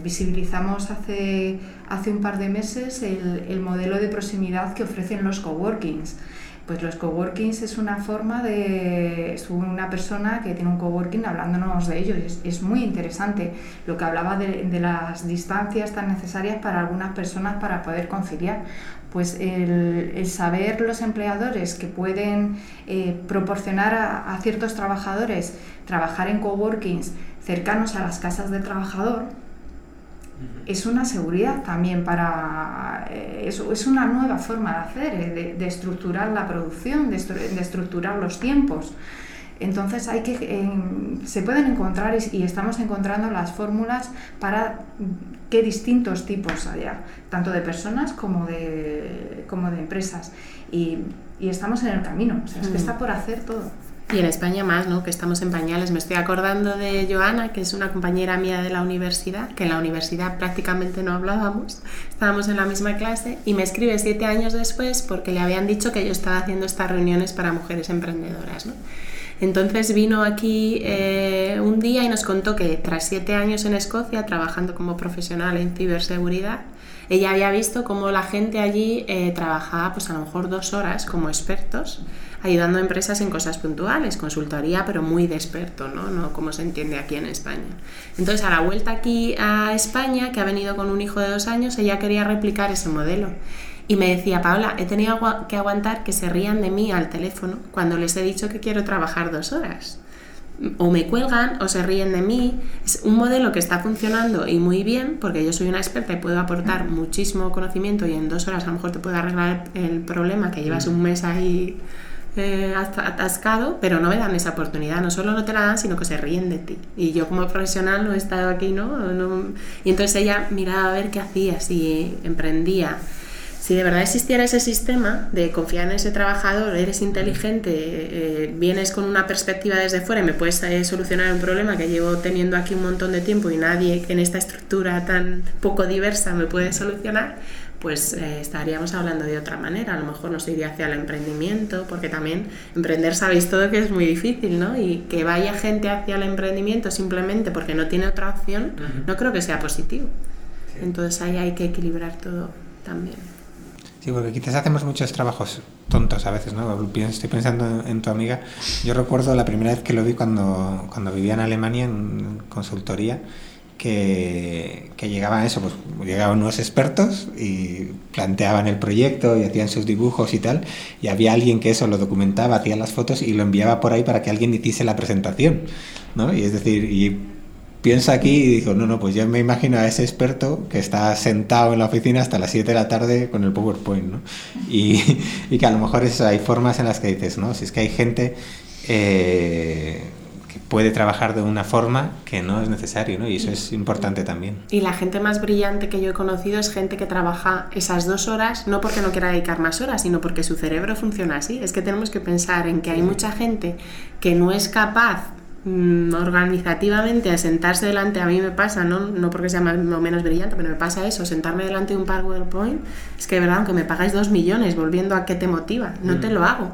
visibilizamos hace, hace un par de meses el, el modelo de proximidad que ofrecen los coworkings. Pues los coworkings es una forma de... es una persona que tiene un coworking hablándonos de ello. Es, es muy interesante lo que hablaba de, de, las distancias tan necesarias para algunas personas para poder conciliar. Pues el, el saber los empleadores que pueden eh, proporcionar a, a ciertos trabajadores trabajar en coworkings cercanos a las casas del trabajador, es una seguridad también para... Eh, es, es, una nueva forma de hacer, eh, de, de estructurar la producción, de, de, estructurar los tiempos. Entonces hay que, eh, se pueden encontrar y, y, estamos encontrando las fórmulas para qué distintos tipos haya, tanto de personas como de, como de empresas. Y, y estamos en el camino, o sea, es que está por hacer todo. Y en España más, ¿no? Que estamos en pañales. Me estoy acordando de Joana, que es una compañera mía de la universidad, que en la universidad prácticamente no hablábamos, estábamos en la misma clase, y me escribe siete años después porque le habían dicho que yo estaba haciendo estas reuniones para mujeres emprendedoras, ¿no? Entonces vino aquí eh, un día y nos contó que tras siete años en Escocia, trabajando como profesional en ciberseguridad, ella había visto cómo la gente allí eh, trabajaba pues a lo mejor dos horas como expertos ayudando a empresas en cosas puntuales, consultoría, pero muy de experto, ¿no? No como se entiende aquí en España. Entonces, a la vuelta aquí a España, que ha venido con un hijo de dos años, ella quería replicar ese modelo. Y me decía, Paola, he tenido que aguantar que se rían de mí al teléfono cuando les he dicho que quiero trabajar dos horas. O me cuelgan o se ríen de mí. Es un modelo que está funcionando y muy bien, porque yo soy una experta y puedo aportar muchísimo conocimiento y en dos horas a lo mejor te puedo arreglar el problema que llevas un mes ahí eh, atascado, pero no me dan esa oportunidad. No solo no te la dan, sino que se ríen de ti. Y yo como profesional no he estado aquí, ¿no? no y entonces ella miraba a ver qué hacía, si emprendía. Si de verdad existiera ese sistema de confiar en ese trabajador, eres inteligente, eh, vienes con una perspectiva desde fuera y me puedes eh, solucionar un problema que llevo teniendo aquí un montón de tiempo y nadie en esta estructura tan poco diversa me puede solucionar, pues eh, estaríamos hablando de otra manera. A lo mejor nos iría hacia el emprendimiento, porque también emprender sabéis todo que es muy difícil, ¿no? Y que vaya gente hacia el emprendimiento simplemente porque no tiene otra opción, uh -huh. no creo que sea positivo. Sí. Entonces ahí hay que equilibrar todo también. Sí, porque quizás hacemos muchos trabajos tontos a veces, ¿no? Estoy pensando en tu amiga. Yo recuerdo la primera vez que lo vi cuando, cuando vivía en Alemania en consultoría que, llegaban eso, pues llegaban unos expertos y planteaban el proyecto y hacían sus dibujos y tal, y había alguien que eso lo documentaba, hacía las fotos y lo enviaba por ahí para que alguien hiciese la presentación, ¿no? Y es decir, y piensa aquí y digo, no, no, pues yo me imagino a ese experto que está sentado en la oficina hasta las 7 de la tarde con el PowerPoint, ¿no? *laughs* Y, y que a lo mejor eso, hay formas en las que dices, ¿no? Si es que hay gente eh, que puede trabajar de una forma que no es necesario, ¿no? Y eso es importante también. Y la gente más brillante que yo he conocido es gente que trabaja esas dos horas, no porque no quiera dedicar más horas, sino porque su cerebro funciona así. Es que tenemos que pensar en que hay mucha gente que no es capaz Mm, organizativamente a sentarse delante, a mí me pasa, ¿no? no porque sea más o menos brillante, pero me pasa eso, sentarme delante de un PowerPoint, es que de verdad, aunque me pagáis dos millones, volviendo a qué te motiva, no te mm. lo hago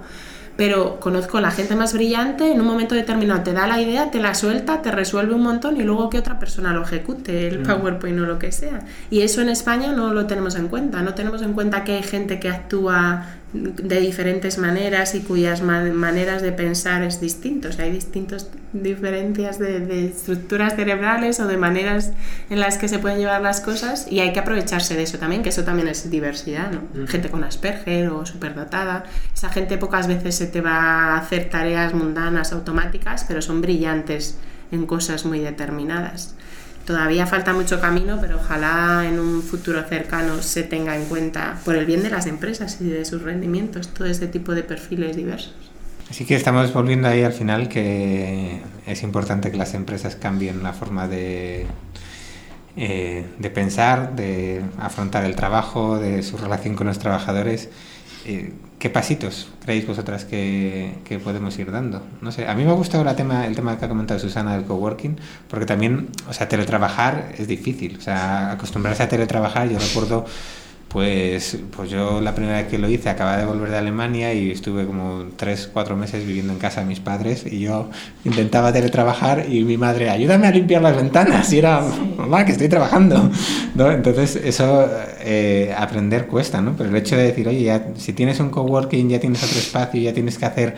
pero conozco a la gente más brillante, en un momento determinado te da la idea, te la suelta, te resuelve un montón y luego que otra persona lo ejecute, el mm. PowerPoint o lo que sea. Y eso en España no lo tenemos en cuenta, no tenemos en cuenta que hay gente que actúa de diferentes maneras y cuyas maneras de pensar es distinto. hay distintas diferencias de, estructuras cerebrales o de maneras en las que se pueden llevar las cosas y hay que aprovecharse de eso también, que eso también es diversidad. ¿no? Gente con Asperger o superdotada, esa gente pocas veces se te va a hacer tareas mundanas, automáticas, pero son brillantes en cosas muy determinadas. Todavía falta mucho camino, pero ojalá en un futuro cercano se tenga en cuenta, por el bien de las empresas y de sus rendimientos, todo este tipo de perfiles diversos. Así que estamos volviendo ahí al final que es importante que las empresas cambien la forma de, eh, de pensar, de afrontar el trabajo, de su relación con los trabajadores. Eh, ¿Qué pasitos creéis vosotras que, podemos ir dando? No sé, a mí me ha gustado la tema, el tema que ha comentado Susana del coworking, porque también, o sea, teletrabajar es difícil. O sea, acostumbrarse a teletrabajar, yo recuerdo pues, pues yo la primera vez que lo hice acababa de volver de Alemania y estuve como tres, cuatro meses viviendo en casa de mis padres y yo intentaba teletrabajar y mi madre, ayúdame a limpiar las ventanas y era, mamá, que estoy trabajando. ¿no? Entonces eso eh, aprender cuesta, ¿no? Pero el hecho de decir, oye, ya, si tienes un coworking, ya tienes otro espacio, ya tienes que hacer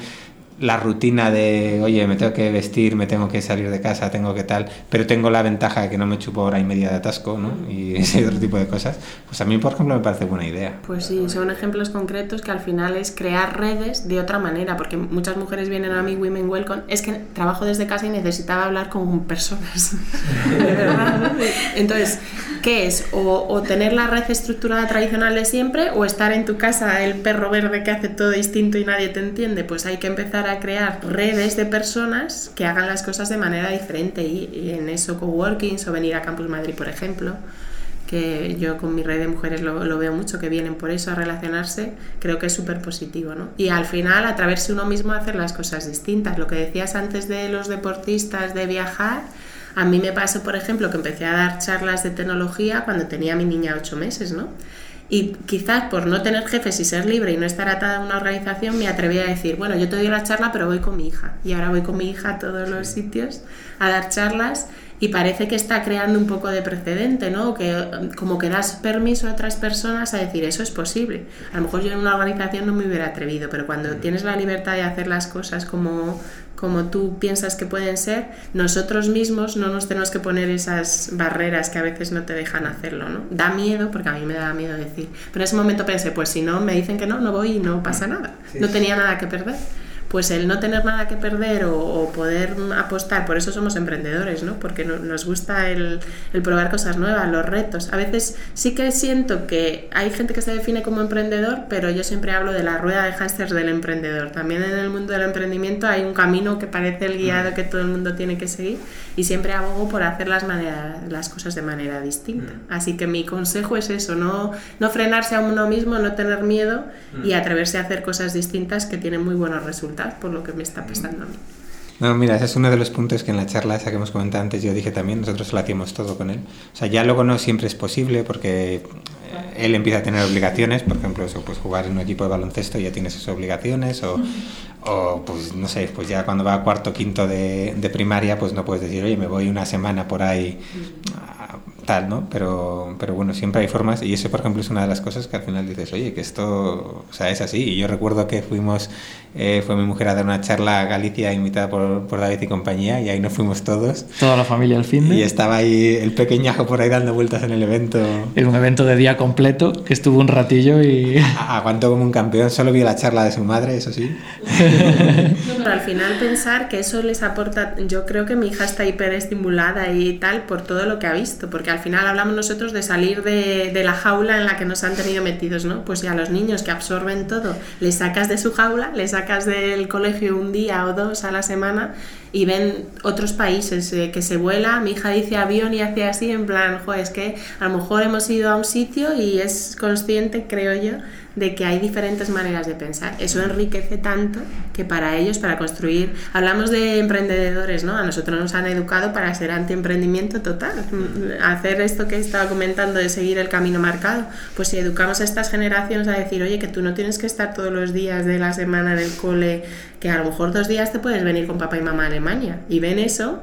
la rutina de, oye, me tengo que vestir, me tengo que salir de casa, tengo que tal, pero tengo la ventaja de que no me chupo hora y media de atasco, ¿no? Y *laughs* ese otro tipo de cosas, pues a mí, por ejemplo, me parece buena idea. Pues sí, son ejemplos concretos que al final es crear redes de otra manera, porque muchas mujeres vienen a mí, Women Welcome, es que trabajo desde casa y necesitaba hablar con personas. *laughs* Entonces, ¿qué es? O, tener la red estructurada tradicional de siempre, o estar en tu casa el perro verde que hace todo distinto y nadie te entiende, pues hay que empezar a crear redes de personas que hagan las cosas de manera diferente y, en eso coworkings o venir a Campus Madrid, por ejemplo, que yo con mi red de mujeres lo, veo mucho, que vienen por eso a relacionarse, creo que es súper positivo, ¿no? Y al final atreverse uno mismo a hacer las cosas distintas. Lo que decías antes de los deportistas, de viajar, a mí me pasó, por ejemplo, que empecé a dar charlas de tecnología cuando tenía mi niña ocho meses, ¿no? Y quizás por no tener jefes y ser libre y no estar atada a una organización, me atreví a decir, bueno, yo te doy la charla, pero voy con mi hija. Y ahora voy con mi hija a todos los sitios a dar charlas y parece que está creando un poco de precedente, ¿no? Que como que das permiso a otras personas a decir, eso es posible. A lo mejor yo en una organización no me hubiera atrevido, pero cuando tienes la libertad de hacer las cosas como como tú piensas que pueden ser, nosotros mismos no nos tenemos que poner esas barreras que a veces no te dejan hacerlo, ¿no? Da miedo, porque a mí me da miedo decir, pero en ese momento pensé, pues si no, me dicen que no, no voy y no pasa nada, no tenía nada que perder pues el no tener nada que perder o, poder apostar, por eso somos emprendedores, ¿no? Porque nos gusta el, el, probar cosas nuevas, los retos. A veces sí que siento que hay gente que se define como emprendedor, pero yo siempre hablo de la rueda de hámster del emprendedor. También en el mundo del emprendimiento hay un camino que parece el guiado que todo el mundo tiene que seguir y siempre abogo por hacer las, las cosas de manera distinta. Así que mi consejo es eso, no, no frenarse a uno mismo, no tener miedo y atreverse a hacer cosas distintas que tienen muy buenos resultados por lo que me está pasando a mí. No, mira, ese es uno de los puntos que en la charla esa que hemos comentado antes yo dije también, nosotros lo hacíamos todo con él. O sea, ya luego no siempre es posible porque eh, él empieza a tener obligaciones, por ejemplo, eso, pues jugar en un equipo de baloncesto ya tienes esas obligaciones, o, o pues no sé, pues ya cuando va a cuarto quinto de, de, primaria, pues no puedes decir, oye, me voy una semana por ahí tal, ¿no? Pero, pero bueno, siempre hay formas y eso, por ejemplo, es una de las cosas que al final dices, oye, que esto, o sea, es así. Y yo recuerdo que fuimos, eh, fue mi mujer a dar una charla a Galicia invitada por, por, David y compañía y ahí nos fuimos todos. Toda la familia al fin. Y estaba ahí el pequeñajo por ahí dando vueltas en el evento. Era un evento de día completo que estuvo un ratillo y... Aguantó como un campeón, solo vio la charla de su madre, eso sí. Pero al final pensar que eso les aporta, yo creo que mi hija está hiperestimulada y tal por todo lo que ha visto, porque al final hablamos nosotros de salir de, de la jaula en la que nos han tenido metidos, ¿no? Pues ya los niños que absorben todo, les sacas de su jaula, les sacas del colegio un día o dos a la semana y ven otros países eh, que se vuela, mi hija dice avión y hace así en plan, jo, es que a lo mejor hemos ido a un sitio y es consciente, creo yo, de que hay diferentes maneras de pensar. Eso enriquece tanto que para ellos, para construir, hablamos de emprendedores, ¿no? A nosotros nos han educado para ser antiemprendimiento total, hacer esto que estaba comentando de seguir el camino marcado. Pues si educamos a estas generaciones a decir, oye, que tú no tienes que estar todos los días de la semana en el cole, que a lo mejor dos días te puedes venir con papá y mamá a Alemania, y ven eso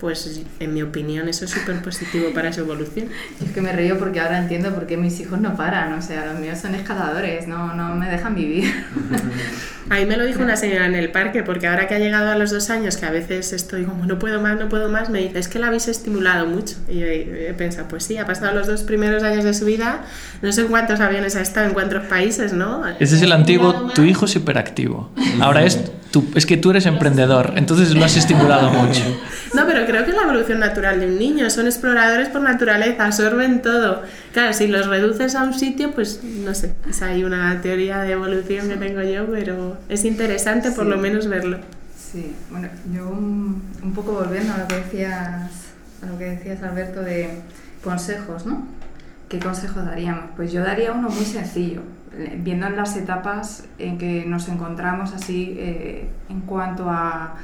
pues en mi opinión eso es súper positivo para su evolución. es que me río porque ahora entiendo por qué mis hijos no paran, o sea, los míos son escaladores, no, no me dejan vivir. *laughs* A mí me lo dijo una señora en el parque, porque ahora que ha llegado a los dos años, que a veces estoy como no puedo más, no puedo más, me dice, es que la habéis estimulado mucho. Y yo he pensado, pues sí, ha pasado los dos primeros años de su vida, no sé en cuántos aviones ha estado, en cuántos países, ¿no? Ese es el antiguo, tu hijo es hiperactivo. Ahora es, tú, es que tú eres emprendedor, entonces lo has estimulado mucho. *laughs* Creo que es la evolución natural de un niño, son exploradores por naturaleza, absorben todo. Claro, si los reduces a un sitio, pues no sé, es ahí una teoría de evolución que tengo yo, pero es interesante por lo menos verlo. Sí, bueno, yo un, un, poco volviendo a lo que decías, a lo que decías Alberto de consejos, ¿no? ¿Qué consejo daríamos? Pues yo daría uno muy sencillo, viendo las etapas en que nos encontramos así eh, en cuanto a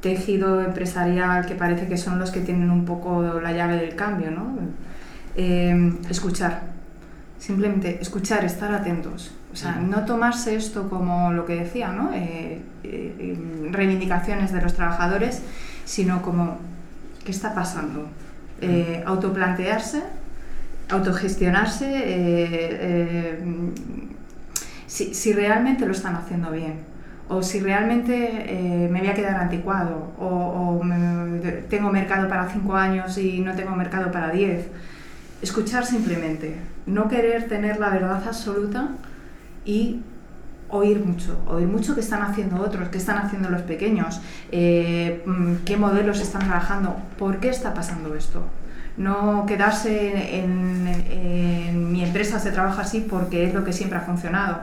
tejido empresarial que parece que son los que tienen un poco la llave del cambio, ¿no? Eh, escuchar, simplemente escuchar, estar atentos. O sea, no tomarse esto como lo que decía, ¿no? Eh, eh, reivindicaciones de los trabajadores, sino como, ¿qué está pasando? autoplantearse, autogestionarse, si, si realmente lo están haciendo bien o si realmente eh, me voy a quedar anticuado, o, tengo mercado para 5 años y no tengo mercado para 10. Escuchar simplemente, no querer tener la verdad absoluta y oír mucho, oír mucho qué están haciendo otros, qué están haciendo los pequeños, eh, mm, qué modelos están trabajando, por qué está pasando esto. No quedarse en, en, mi empresa se trabaja así porque es lo que siempre ha funcionado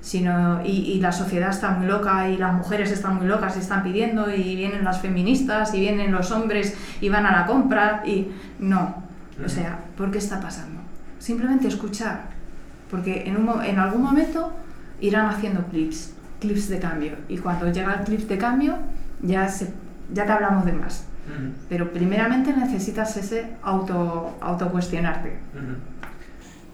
sino y, la sociedad está muy loca y las mujeres están muy locas y están pidiendo y vienen las feministas y vienen los hombres y van a la compra y no, o sea, ¿por qué está pasando? Simplemente escuchar, porque en, un, en algún momento irán haciendo clips, clips de cambio y cuando llega el clip de cambio ya, se, ya te hablamos de más. Pero primeramente necesitas ese auto, autocuestionarte.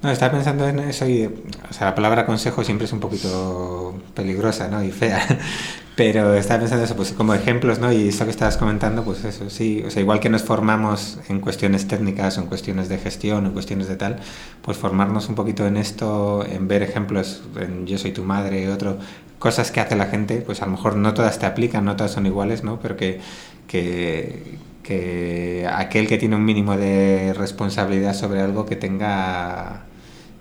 No, estaba pensando en eso y, o sea, la palabra consejo siempre es un poquito peligrosa, ¿no? Y fea. *laughs* Pero estaba pensando eso, pues como ejemplos, ¿no? Y eso que estabas comentando, pues eso, sí. O sea, igual que nos formamos en cuestiones técnicas o en cuestiones de gestión o en cuestiones de tal, pues formarnos un poquito en esto, en ver ejemplos, en Yo soy tu madre otro, cosas que hace la gente, pues a lo mejor no todas te aplican, no todas son iguales, ¿no? Pero que, que, que aquel que tiene un mínimo de responsabilidad sobre algo que tenga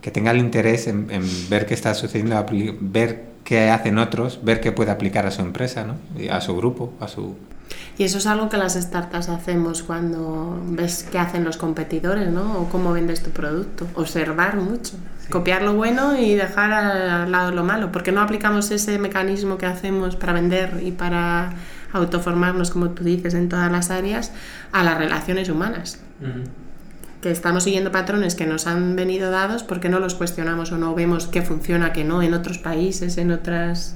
que tenga el interés en, ver qué está sucediendo, ver qué hacen otros, ver qué puede aplicar a su empresa, ¿no? a su grupo, a su... Y eso es algo que las startups hacemos cuando ves qué hacen los competidores, ¿no? O cómo vendes tu producto. Observar mucho. Copiar lo bueno y dejar al lado lo malo. Porque no aplicamos ese mecanismo que hacemos para vender y para autoformarnos, como tú dices, en todas las áreas, a las relaciones humanas que estamos siguiendo patrones que nos han venido dados porque no los cuestionamos o no vemos qué funciona, qué no en otros países, en otros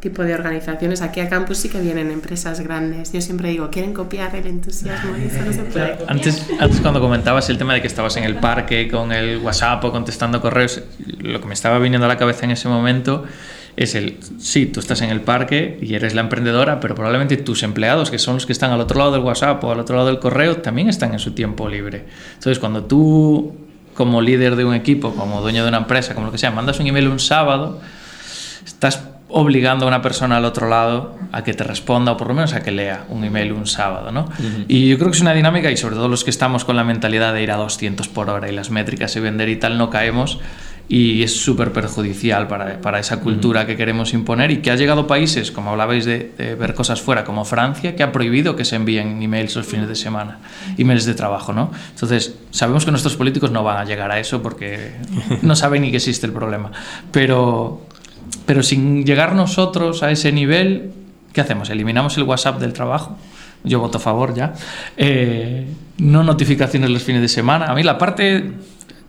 tipo de organizaciones. Aquí a campus sí que vienen empresas grandes. Yo siempre digo, quieren copiar el entusiasmo y eso no se puede. Antes, antes cuando comentabas el tema de que estabas en el parque con el WhatsApp o contestando correos, lo que me estaba viniendo a la cabeza en ese momento es el, sí, tú estás en el parque y eres la emprendedora, pero probablemente tus empleados, que son los que están al otro lado del WhatsApp o al otro lado del correo, también están en su tiempo libre. Entonces, cuando tú, como líder de un equipo, como dueño de una empresa, como lo que sea, mandas un email un sábado, estás obligando a una persona al otro lado a que te responda o por lo menos a que lea un email un sábado, ¿no? Y yo creo que es una dinámica y sobre todo los que estamos con la mentalidad de ir a 200 por hora y las métricas y vender y tal, no caemos y es súper perjudicial para, para, esa cultura que queremos imponer y que ha llegado a países, como hablabais de, de, ver cosas fuera, como Francia, que ha prohibido que se envíen emails los fines de semana, emails de trabajo, ¿no? Entonces, sabemos que nuestros políticos no van a llegar a eso porque *laughs* no saben ni que existe el problema, pero pero sin llegar nosotros a ese nivel, ¿qué hacemos? ¿Eliminamos el WhatsApp del trabajo? Yo voto a favor ya. Eh, no notificaciones los fines de semana. A mí la parte,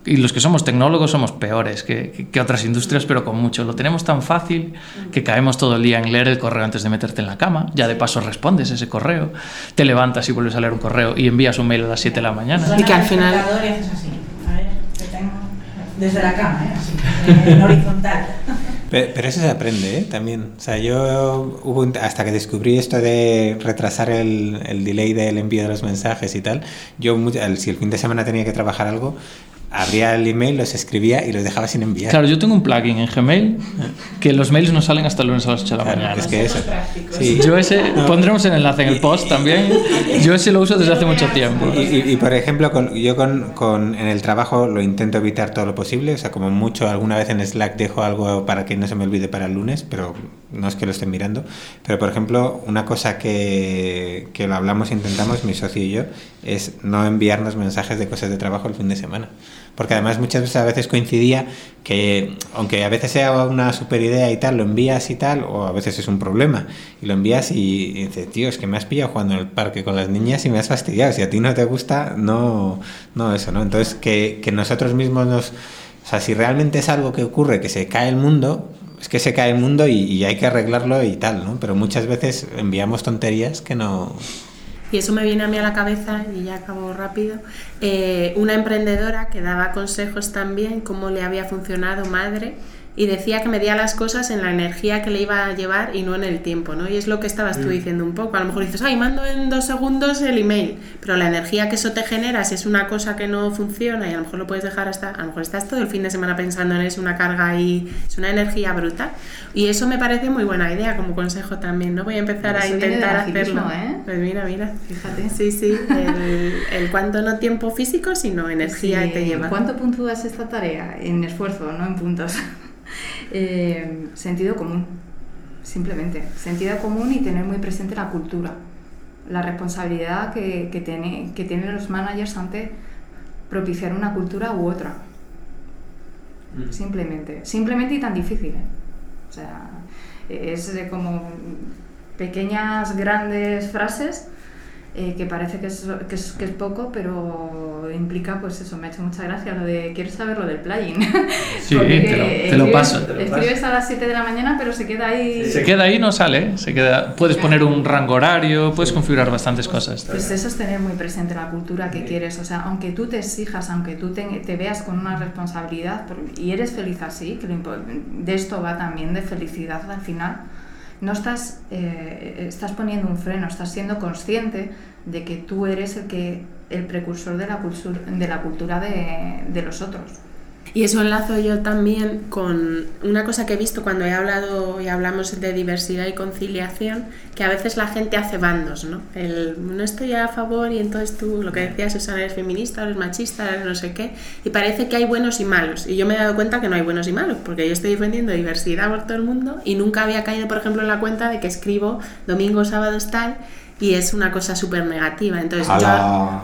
y los que somos tecnólogos somos peores que, que, otras industrias, pero con mucho. Lo tenemos tan fácil que caemos todo el día en leer el correo antes de meterte en la cama. Ya de paso respondes ese correo. Te levantas y vuelves a leer un correo y envías un mail a las 7 de la mañana. Y que al final... Desde la cama, ¿eh? Así, *laughs* en horizontal. Pero, pero, eso se aprende, ¿eh? También. O sea, yo hubo un, hasta que descubrí esto de retrasar el, el, delay del envío de los mensajes y tal, yo si el fin de semana tenía que trabajar algo, abría el email, los escribía y los dejaba sin enviar. Claro, yo tengo un plugin en Gmail que los mails no salen hasta el lunes a las 8 de la claro, mañana. Es que eso. Sí. Yo ese, *laughs* no. pondremos el enlace en el post también. Yo ese lo uso desde hace mucho tiempo. Y, y, y por ejemplo, con, yo con, con, en el trabajo lo intento evitar todo lo posible. O sea, como mucho, alguna vez en Slack dejo algo para que no se me olvide para el lunes, pero no es que lo estén mirando. Pero por ejemplo, una cosa que, que lo hablamos, intentamos, mi socio y yo, es no enviarnos mensajes de cosas de trabajo el fin de semana porque además muchas veces a veces coincidía que aunque a veces sea una super idea y tal, lo envías y tal, o a veces es un problema, y lo envías y, y dices, tío, es que me has pillado jugando en el parque con las niñas y me has fastidiado, si a ti no te gusta, no, no eso, ¿no? Entonces que, que nosotros mismos nos, o sea, si realmente es algo que ocurre, que se cae el mundo, es que se cae el mundo y, hay que arreglarlo y tal, ¿no? Pero muchas veces enviamos tonterías que no, y eso me viene a mí a la cabeza, y ya acabo rápido, eh, una emprendedora que daba consejos también, cómo le había funcionado madre, y decía que medía las cosas en la energía que le iba a llevar y no en el tiempo, ¿no? Y es lo que estabas tú diciendo un poco. A lo mejor dices, ay, mando en dos segundos el email, pero la energía que eso te genera, si es una cosa que no funciona y a lo mejor lo puedes dejar hasta, a lo mejor estás todo el fin de semana pensando en eso, una carga y es una energía brutal. Y eso me parece muy buena idea como consejo también, ¿no? Voy a empezar eso a intentar hacerlo. ¿eh? Pues mira, mira. Fíjate. Sí, sí, el, el cuánto no tiempo físico, sino energía sí, que te lleva. ¿Cuánto puntúas esta tarea? En esfuerzo, no en puntos. *laughs* Eh, sentido común, simplemente. Sentido común y tener muy presente la cultura, la responsabilidad que, que, tiene, que tienen los managers ante propiciar una cultura u otra. Mm. Simplemente. Simplemente y tan difícil. ¿eh? O sea, es como pequeñas, grandes frases eh, que parece que es, que, es, que es poco, pero implica, pues eso, me ha hecho mucha gracia lo de, ¿quieres saber lo del plugin? *laughs* Sí, te lo, te lo, paso. Te lo escribes paso. a las 7 de la mañana, pero se queda ahí... Se queda ahí, no sale, se queda, puedes poner un rango horario, puedes configurar bastantes cosas. Pues eso es tener muy presente la cultura que quieres, o sea, aunque tú te exijas, aunque tú te, te veas con una responsabilidad y eres feliz así, que de esto va también de felicidad al final, no estás, eh, estás poniendo un freno, estás siendo consciente de que tú eres el, que, el precursor de la, cultura, de, la cultura de, de los otros. Y eso enlazo yo también con una cosa que he visto cuando he hablado y hablamos de diversidad y conciliación, que a veces la gente hace bandos, ¿no? El no estoy a favor y entonces tú, lo que decías, Susana, eres feminista, eres machista, eres no sé qué, y parece que hay buenos y malos. Y yo me he dado cuenta que no hay buenos y malos, porque yo estoy defendiendo diversidad por todo el mundo y nunca había caído, por ejemplo, en la cuenta de que escribo domingo, sábado, tal, y es una cosa súper negativa. Entonces, yo...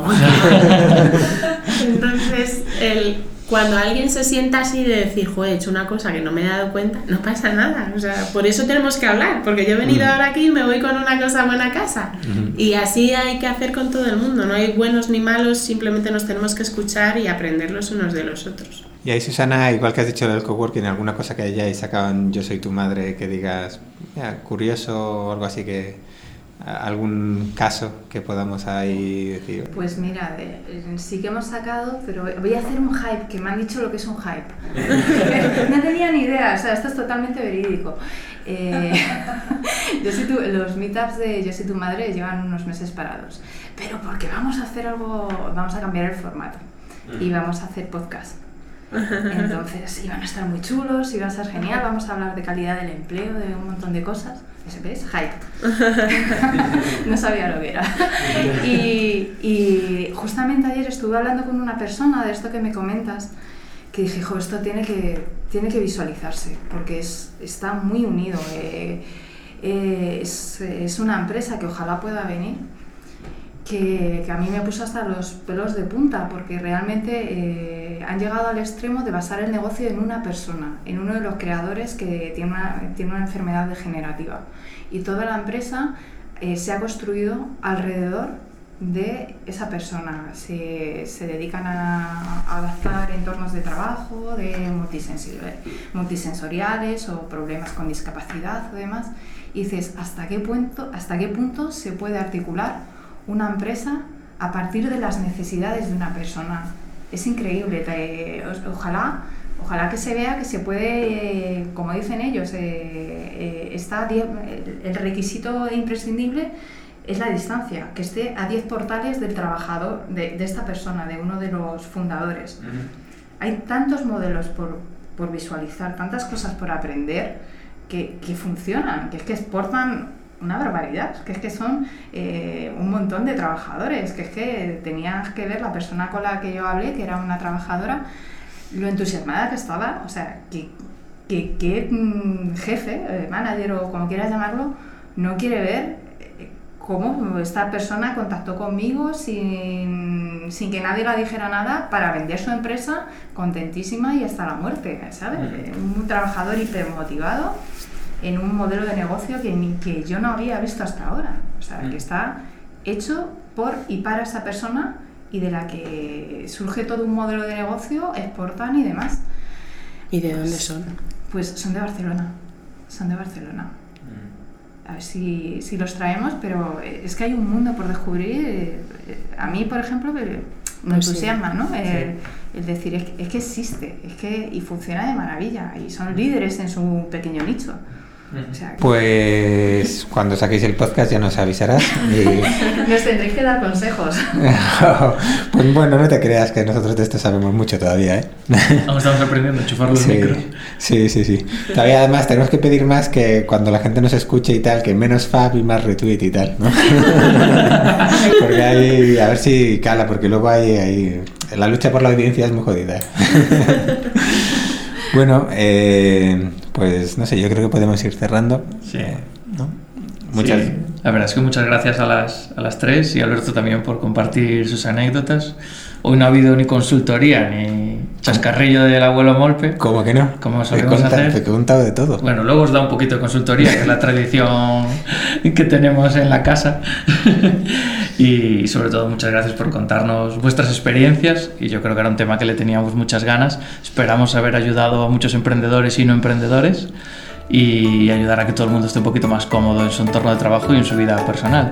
*laughs* entonces el cuando alguien se sienta así de decir, joder, he hecho una cosa que no me he dado cuenta, no pasa nada. O sea, por eso tenemos que hablar, porque yo he venido mm. ahora aquí y me voy con una cosa buena a casa. Mm. Y así hay que hacer con todo el mundo. No hay buenos ni malos, simplemente nos tenemos que escuchar y aprender los unos de los otros. Y ahí, Susana, igual que has dicho del coworking, alguna cosa que hayáis sacado en Yo soy tu madre que digas, curioso o algo así que, ¿Algún caso que podamos ahí decir? Pues mira, sí que hemos sacado, pero voy a hacer un hype, que me han dicho lo que es un hype. *laughs* no tenía ni idea, o sea, esto es totalmente verídico. Eh, *laughs* yo soy tu, los meetups de Yo soy tu madre llevan unos meses parados, pero porque vamos a hacer algo, vamos a cambiar el formato y vamos a hacer podcast. Entonces iban a estar muy chulos, iba a ser genial, vamos a hablar de calidad del empleo, de un montón de cosas. ¿Ese ves? Hype. *laughs* no sabía lo que era. Y, y, justamente ayer estuve hablando con una persona de esto que me comentas, que dije, jo, esto tiene que, tiene que visualizarse, porque es, está muy unido. Eh, eh, es, es una empresa que ojalá pueda venir que, a mí me puso hasta los pelos de punta, porque realmente eh, han llegado al extremo de basar el negocio en una persona, en uno de los creadores que tiene una, tiene una enfermedad degenerativa. Y toda la empresa eh, se ha construido alrededor de esa persona. Se, se dedican a, adaptar entornos de trabajo, de multisensoriales o problemas con discapacidad o demás. Y dices, ¿hasta qué punto, hasta qué punto se puede articular? Una empresa a partir de las necesidades de una persona. Es increíble. ojalá, ojalá que se vea que se puede, eh, como dicen ellos, eh, eh, está el requisito imprescindible es la distancia, que esté a 10 portales del trabajador, de, esta persona, de uno de los fundadores. Hay tantos modelos por, por, visualizar, tantas cosas por aprender que, que funcionan, que es que exportan una barbaridad, que es que son eh, un montón de trabajadores, que es que tenías que ver la persona con la que yo hablé, que era una trabajadora, lo entusiasmada que estaba, o sea, que, que, mm, jefe, eh, manager o como quieras llamarlo, no quiere ver eh, cómo esta persona contactó conmigo sin, sin, que nadie le dijera nada para vender su empresa contentísima y hasta la muerte, ¿sabes? Un trabajador hipermotivado en un modelo de negocio que, que yo no había visto hasta ahora. O sea, que mm. está hecho por y para esa persona y de la que surge todo un modelo de negocio, exportan y demás. ¿Y de dónde son? Pues son de Barcelona. Son de Barcelona. Mm. A ver si, si los traemos, pero es que hay un mundo por descubrir. Eh, a mí, por ejemplo, me pues entusiasma, ¿no? El, decir, es que, es que existe, es que y funciona de maravilla y son líderes en su pequeño nicho. Pues cuando saquéis el podcast ya nos avisarás. Y... *laughs* nos tendréis que dar consejos. *laughs* pues bueno, no te creas que nosotros de esto sabemos mucho todavía, ¿eh? *laughs* Aún estamos aprendiendo a chufar los sí, Sí, sí, sí. Todavía además tenemos que pedir más que cuando la gente nos escuche y tal, que menos fab y más retweet y tal, ¿no? porque ahí, a ver si cala, porque luego hay, hay... La lucha por la audiencia es muy jodida. ¿eh? bueno, eh pues no sé, yo creo que podemos ir cerrando. Sí. Eh, muchas... La verdad es que muchas gracias a las, a las tres y a Alberto también por compartir sus anécdotas. Hoy no ha habido ni consultoría ni chascarrillo del abuelo Molpe. ¿Cómo que no? Como solemos hacer. Te he contado de todo. Bueno, luego os da un poquito de consultoría, que es la *laughs* tradición que tenemos en la casa. *laughs* y sobre todo muchas gracias por contarnos vuestras experiencias y yo creo que era un tema que le teníamos muchas ganas. Esperamos haber ayudado a muchos emprendedores y no emprendedores y ayudar a que todo el mundo esté un poquito más cómodo en su entorno de trabajo y en su vida personal.